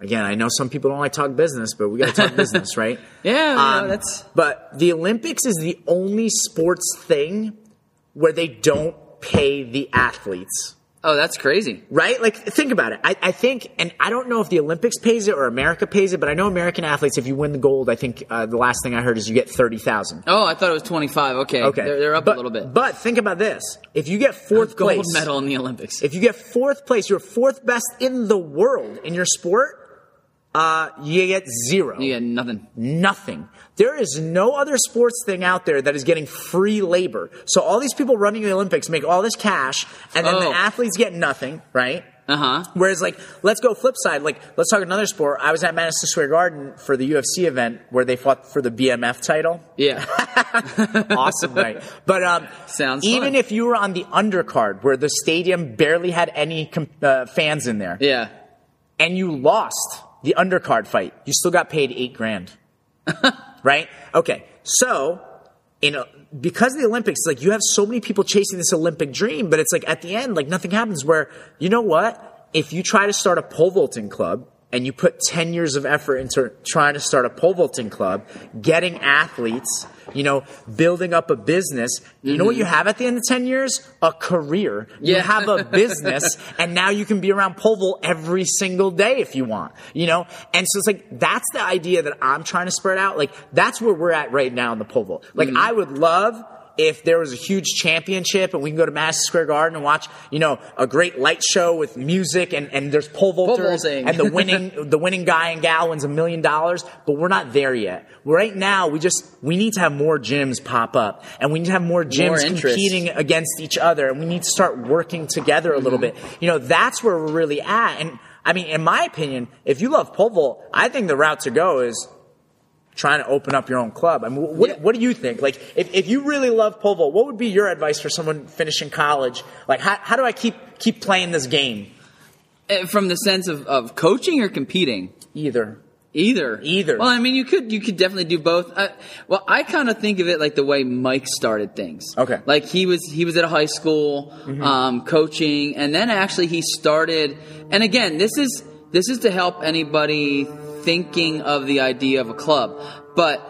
Again, I know some people don't like talk business, but we got to talk business, right? Yeah, Um, that's But the Olympics is the only sports thing where they don't pay the athletes oh, that's crazy. right? Like, think about it. I, I think, and I don't know if the Olympics pays it or America pays it, but I know American athletes, if you win the gold, I think uh, the last thing I heard is you get thirty thousand. Oh, I thought it was 25. Okay, Okay, they're, they're up But- a little bit. But think about this: if you get fourth Gold place, medal in the Olympics. if you get fourth place, you're fourth best in the world in your sport. Uh, you get zero. you get nothing. Nothing. There is no other sports thing out there that is getting free labor. So all these people running the Olympics make all this cash, and then Oh. the athletes get nothing, right? Uh huh. Whereas, like, let's go flip side. Like, let's talk another sport. I was at Madison Square Garden for the UFC event where they fought for the BMF title. Yeah. Awesome, right? But um, Sounds even fun. if you were on the undercard where the stadium barely had any com- uh, fans in there, yeah. and you lost the undercard fight, you still got paid eight grand. right? Okay. So, in a, because of the Olympics, like you have so many people chasing this Olympic dream, but it's like at the end, like nothing happens where, you know what? If you try to start a pole vaulting club and you put 10 years of effort into trying to start a pole vaulting club, getting athletes, you know, building up a business, you know what you mm-hmm. have at the end of 10 years? A career. You have a business and now you can be around pole every single day if you want, you know? And so it's like, that's the idea that I'm trying to spread out. Like, that's where we're at right now in the pole vault. Like, mm-hmm. I would love if there was a huge championship and we can go to Madison Square Garden and watch, you know, a great light show with music and, and there's pole vaulters and the winning the winning guy and gal wins a million dollars, but we're not there yet. Right now, we just we need to have more gyms pop up and we need to have more gyms interest. competing against each other and we need to start working together a little bit. You know, that's where we're really at. And I mean, in my opinion, if you love pole vault, I think the route to go is trying to open up your own club. I mean, what, Yeah. what do you think? Like, if, if you really love pole vault, what would be your advice for someone finishing college? Like, how, how do I keep keep playing this game? Uh, From the sense of, of coaching or competing? Either. Either. Either. Well, I mean, you could you could definitely do both. Uh, well, I kind of think of it like the way Mike started things. Okay. Mm-hmm. Like he was he was at a high school um, coaching, and then actually he started. And again, this is this is to help anybody thinking of the idea of a club, but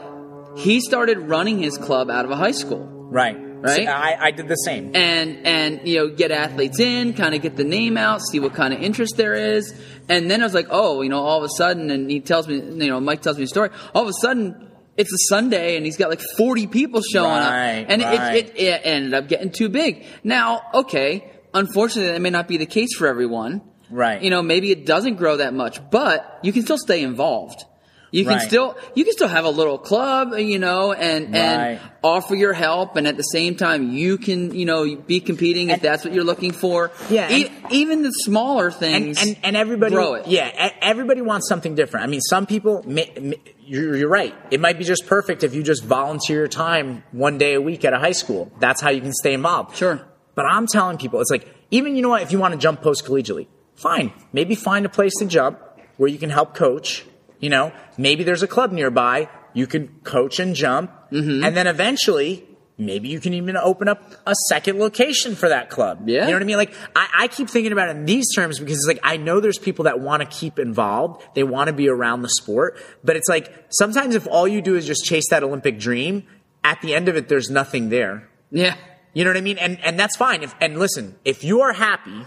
he started running his club out of a high school. Right. Right? So I, I did the same. and and you know get athletes in, kind of get the name out, see what kind of interest there is, and then I was like, oh, you know, all of a sudden, and he tells me, you know, Mike tells me a story. All of a sudden, it's a Sunday, and he's got like forty people showing Right, up, and right. it, it it ended up getting too big. Now, okay, unfortunately, that may not be the case for everyone. Right. You know, maybe it doesn't grow that much, but you can still stay involved. You can Right. still you can still have a little club, you know, and Right. and offer your help, and at the same time, you can you know be competing if And- that's what you're looking for. Yeah, E- and- even the smaller things. and and everybody grow it. yeah everybody wants something different i mean some people may, may- you're, you're right it might be just perfect if you just volunteer your time one day a week at a high school that's how you can stay involved Sure. but i'm telling people it's like even you know what if you want to jump post collegiately fine. Maybe find a place to jump where you can help coach you know? Maybe there's a club nearby. You can coach and jump. Mm-hmm. and then eventually maybe you can even open up a second location for that club. Yeah. you know what i mean? Like I, I keep thinking about it in these terms because it's like i know there's people that want to keep involved. They want to be around the sport. But it's like sometimes if all you do is just chase that olympic dream at the end of it there's nothing there. Yeah, you know what i mean? And and that's fine. If, and listen if you are happy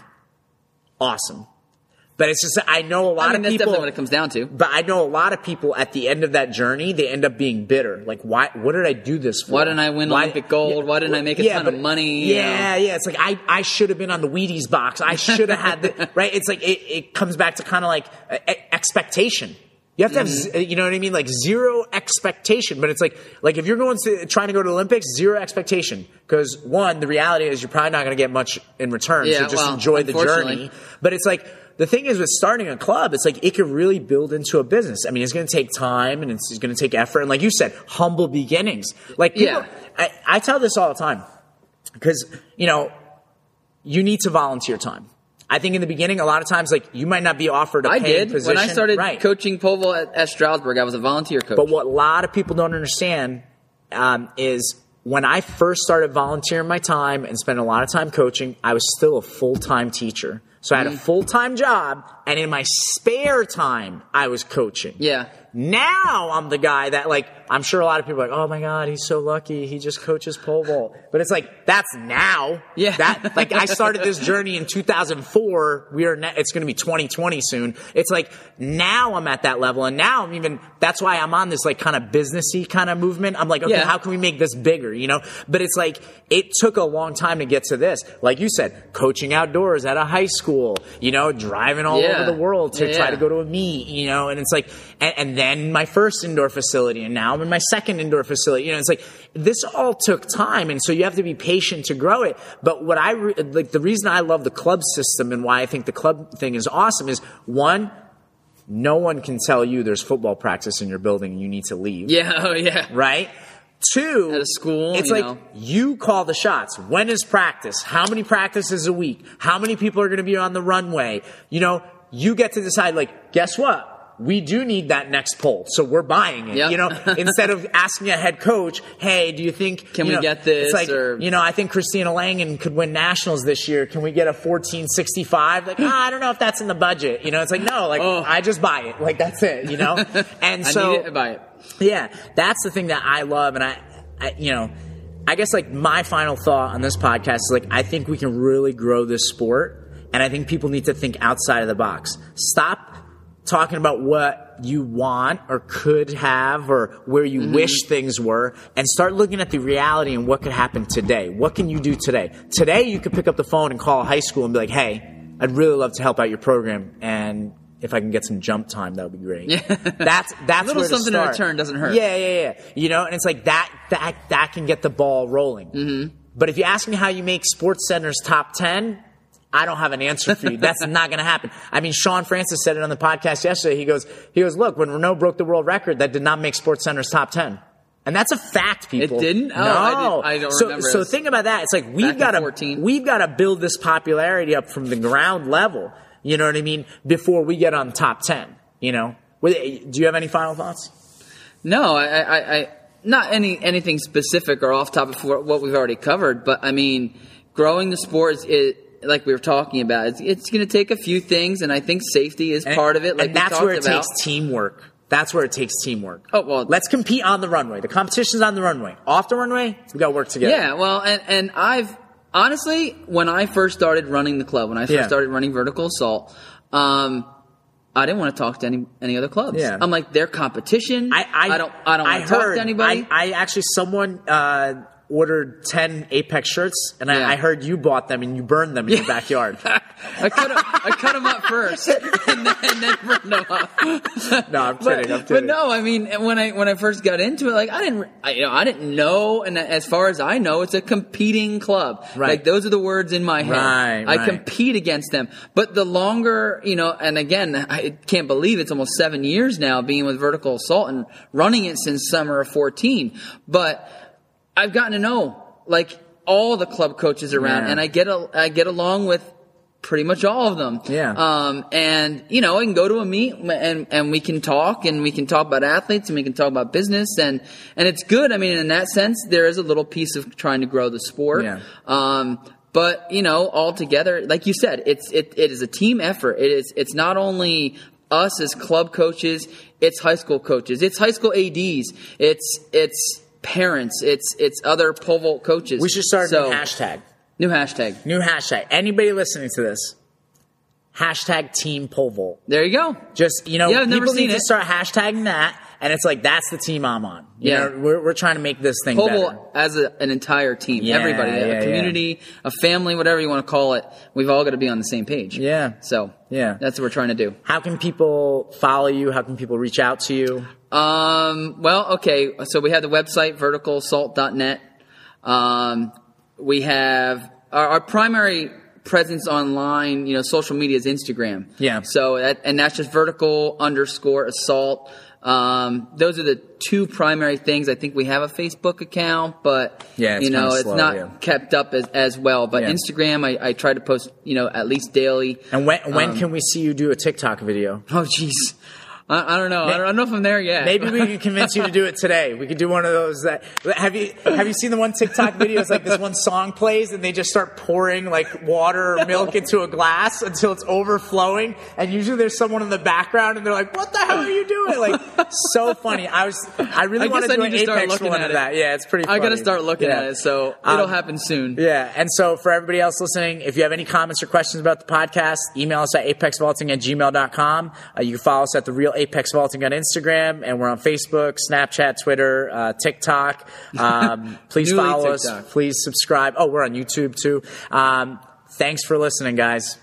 awesome but it's just i know a lot I mean of that's people definitely what it comes down to. but I know a lot of people at the end of that journey, they end up being bitter. Like, why? What did I do this for? Why didn't I win Why- Olympic gold? Why didn't I make a ton of but- money? You Yeah, yeah. It's like I, I should have been on the Wheaties box. I should have had the right. It's like it, it comes back to kind of like uh, expectation. You have to have, Mm-hmm. you know what I mean, like zero expectation. But it's like, like if you're going to trying to go to the Olympics, zero expectation. Because one, the reality is you're probably not going to get much in return. Yeah, so just well, enjoy the journey. But it's like the thing is with starting a club, it's like it could really build into a business. I mean, it's going to take time and it's going to take effort, and like you said, humble beginnings. Like people, Yeah. I, I tell this all the time because you know you need to volunteer time. I think in the beginning, a lot of times, like you might not be offered a I did position. when I started right. coaching vault at, at Stroudsburg. I was a volunteer coach. But what a lot of people don't understand um, is when I first started volunteering my time and spent a lot of time coaching, I was still a full time teacher. So I had a Mm. full time job, and in my spare time, I was coaching. yeah, Now I'm the guy that like I'm sure a lot of people are like, oh my god, he's so lucky. He just coaches pole vault. But it's like that's now. Yeah. That like I started this journey in 2004. We are ne- it's going to be 2020 soon. It's like now I'm at that level, and now I'm even. That's why I'm on this like kind of businessy kind of movement. I'm like, okay, Yeah. how can we make this bigger? You know. But it's like it took a long time to get to this. Like you said, coaching outdoors at a high school. You know, driving all Yeah. over the world to Yeah, try to go to a meet. You know, and it's like, and, and then my first indoor facility, and now I'm in my second indoor facility. You know, it's like this all took time, and so you have to be patient to grow it. But what I re- like, the reason I love the club system and why I think the club thing is awesome is one, no one can tell you there's football practice in your building and you need to leave. yeah, oh yeah. Right. Two, At a school, it's you like know. you call the shots. When is practice? How many practices a week? How many people are going to be on the runway? You know, you get to decide. Like, guess what? We do need that next pole, so we're buying it. Yep. You know, instead of asking a head coach, "Hey, do you think Can you we know, get this?" It's like or- you know, I think Christina Langen could win nationals this year. Can we get a fourteen sixty five? Like, ah, I don't know if that's in the budget. You know, it's like no, like Oh. I just buy it. Like that's it. You know, and I so need it. Buy it. yeah, that's the thing that I love, and I, I, you know, I guess like my final thought on this podcast is like I think we can really grow this sport, and I think people need to think outside of the box. Stop talking about what you want or could have or where you Mm-hmm. wish things were and start looking at the reality and what could happen today. What can you do today? Today you could pick up the phone and call a high school and be like, "Hey, I'd really love to help out your program and if I can get some jump time, that would be great." Yeah. That's that's Little where to something in return doesn't hurt. Yeah, yeah, yeah. You know, and it's like that that that can get the ball rolling. Mm-hmm. But if you ask me how you make Sports Center's top ten, I don't have an answer for you. That's not going to happen. I mean, Sean Francis said it on the podcast yesterday. He goes, he goes, look, when Renaud broke the world record, that did not make Sports Center's top ten. And that's a fact, people. It didn't? Oh, no. I didn't- I don't so, remember So think about that. It's like we've got to we've got to build this popularity up from the ground level. You know what I mean? Before we get on top ten. You know. Do you have any final thoughts? No, I, I, I not any anything specific or off topic for what we've already covered, but I mean, growing the sport is it. Like we were talking about, it's, it's going to take a few things, and I think safety is And- part of it. Like and that's where it about. takes teamwork. That's where it takes teamwork. Oh, well- let's compete on the runway. The competition's on the runway. Off the runway, we got to work together. Yeah, well, and, and I've honestly, when I first started running the club, when I first Yeah. started running vertical assault, um, I didn't want to talk to any any other clubs. Yeah. I'm like, they're competition. I, I, don't I don't want to talk to anybody. I, I actually someone uh, ordered ten Apex shirts, and Yeah. I, I heard you bought them and you burned them in your backyard. I cut 'em- I cut them up first, and then, and then burned 'em up. no, I'm But, kidding. I'm but no, I mean, when I when I first got into it, like I didn't, I, you know, I didn't know, and as far as I know, it's a competing club. Right. Like those are the words in my head. Right, I right. compete against them. But the longer, you know, and again, I can't believe it's almost seven years now being with vertical assault and running it since summer of fourteen. But I've gotten to know like all the club coaches around, Yeah. and I get a, I get along with pretty much all of them. Yeah. Um, and you know, I can go to a meet and and we can talk and we can talk about athletes and we can talk about business and and it's good. I mean, in that sense, there is a little piece of trying to grow the sport. Yeah. Um, but you know, all together, like you said, it's it, it is a team effort. It is it's not only us as club coaches, it's high school coaches, it's high school ads, it's it's parents, it's it's other pole vault coaches. we should start a new hashtag. New hashtag. New hashtag. Anybody listening to this? Hashtag Team Pole Vault. There you go. Just you know, Yeah, people seen need to it. start hashtagging that, and it's like that's the team I'm on. You Yeah. know, we're, we're trying to make this thing Pole better. vault as a, an entire team, Yeah, everybody, yeah, a community, a family, whatever you want to call it. We've all got to be on the same page. Yeah. So Yeah. that's what we're trying to do. How can people follow you? How can people reach out to you? Um, well, okay. So we have the website verticalassault.net. Um, we have our, our primary presence online, you know, social media is Instagram. Yeah. So that, and that's just vertical underscore assault. Um, those are the two primary things. I think we have a Facebook account, but Yeah, you know, it's slow, not yeah. kept up as, as well. But Yeah. Instagram, I, I try to post, you know, at least daily. And when when Um, can we see you do a TikTok video? Oh, jeez. I, I don't know. I don't, I don't know if I'm there yet. Maybe we can convince you to do it today. We could do one of those. That have you have you seen the one TikTok videos like this one song plays and they just start pouring like water or milk into a glass until it's overflowing. And usually there's someone in the background and they're like, "What the hell are you doing?" Like so funny. I was I really want to I do an Apex looking one at of that. Yeah, it's pretty. I got to start looking Yeah. at it, so Um, it'll happen soon. Yeah, and so for everybody else listening, if you have any comments or questions about the podcast, email us at apexvaulting at gmail.com. Uh, you can follow us at The Real Apex Vaulting on Instagram, and we're on Facebook, Snapchat, Twitter, uh, TikTok. Um, please follow us. Please subscribe. Oh, we're on YouTube too. Um, thanks for listening, guys.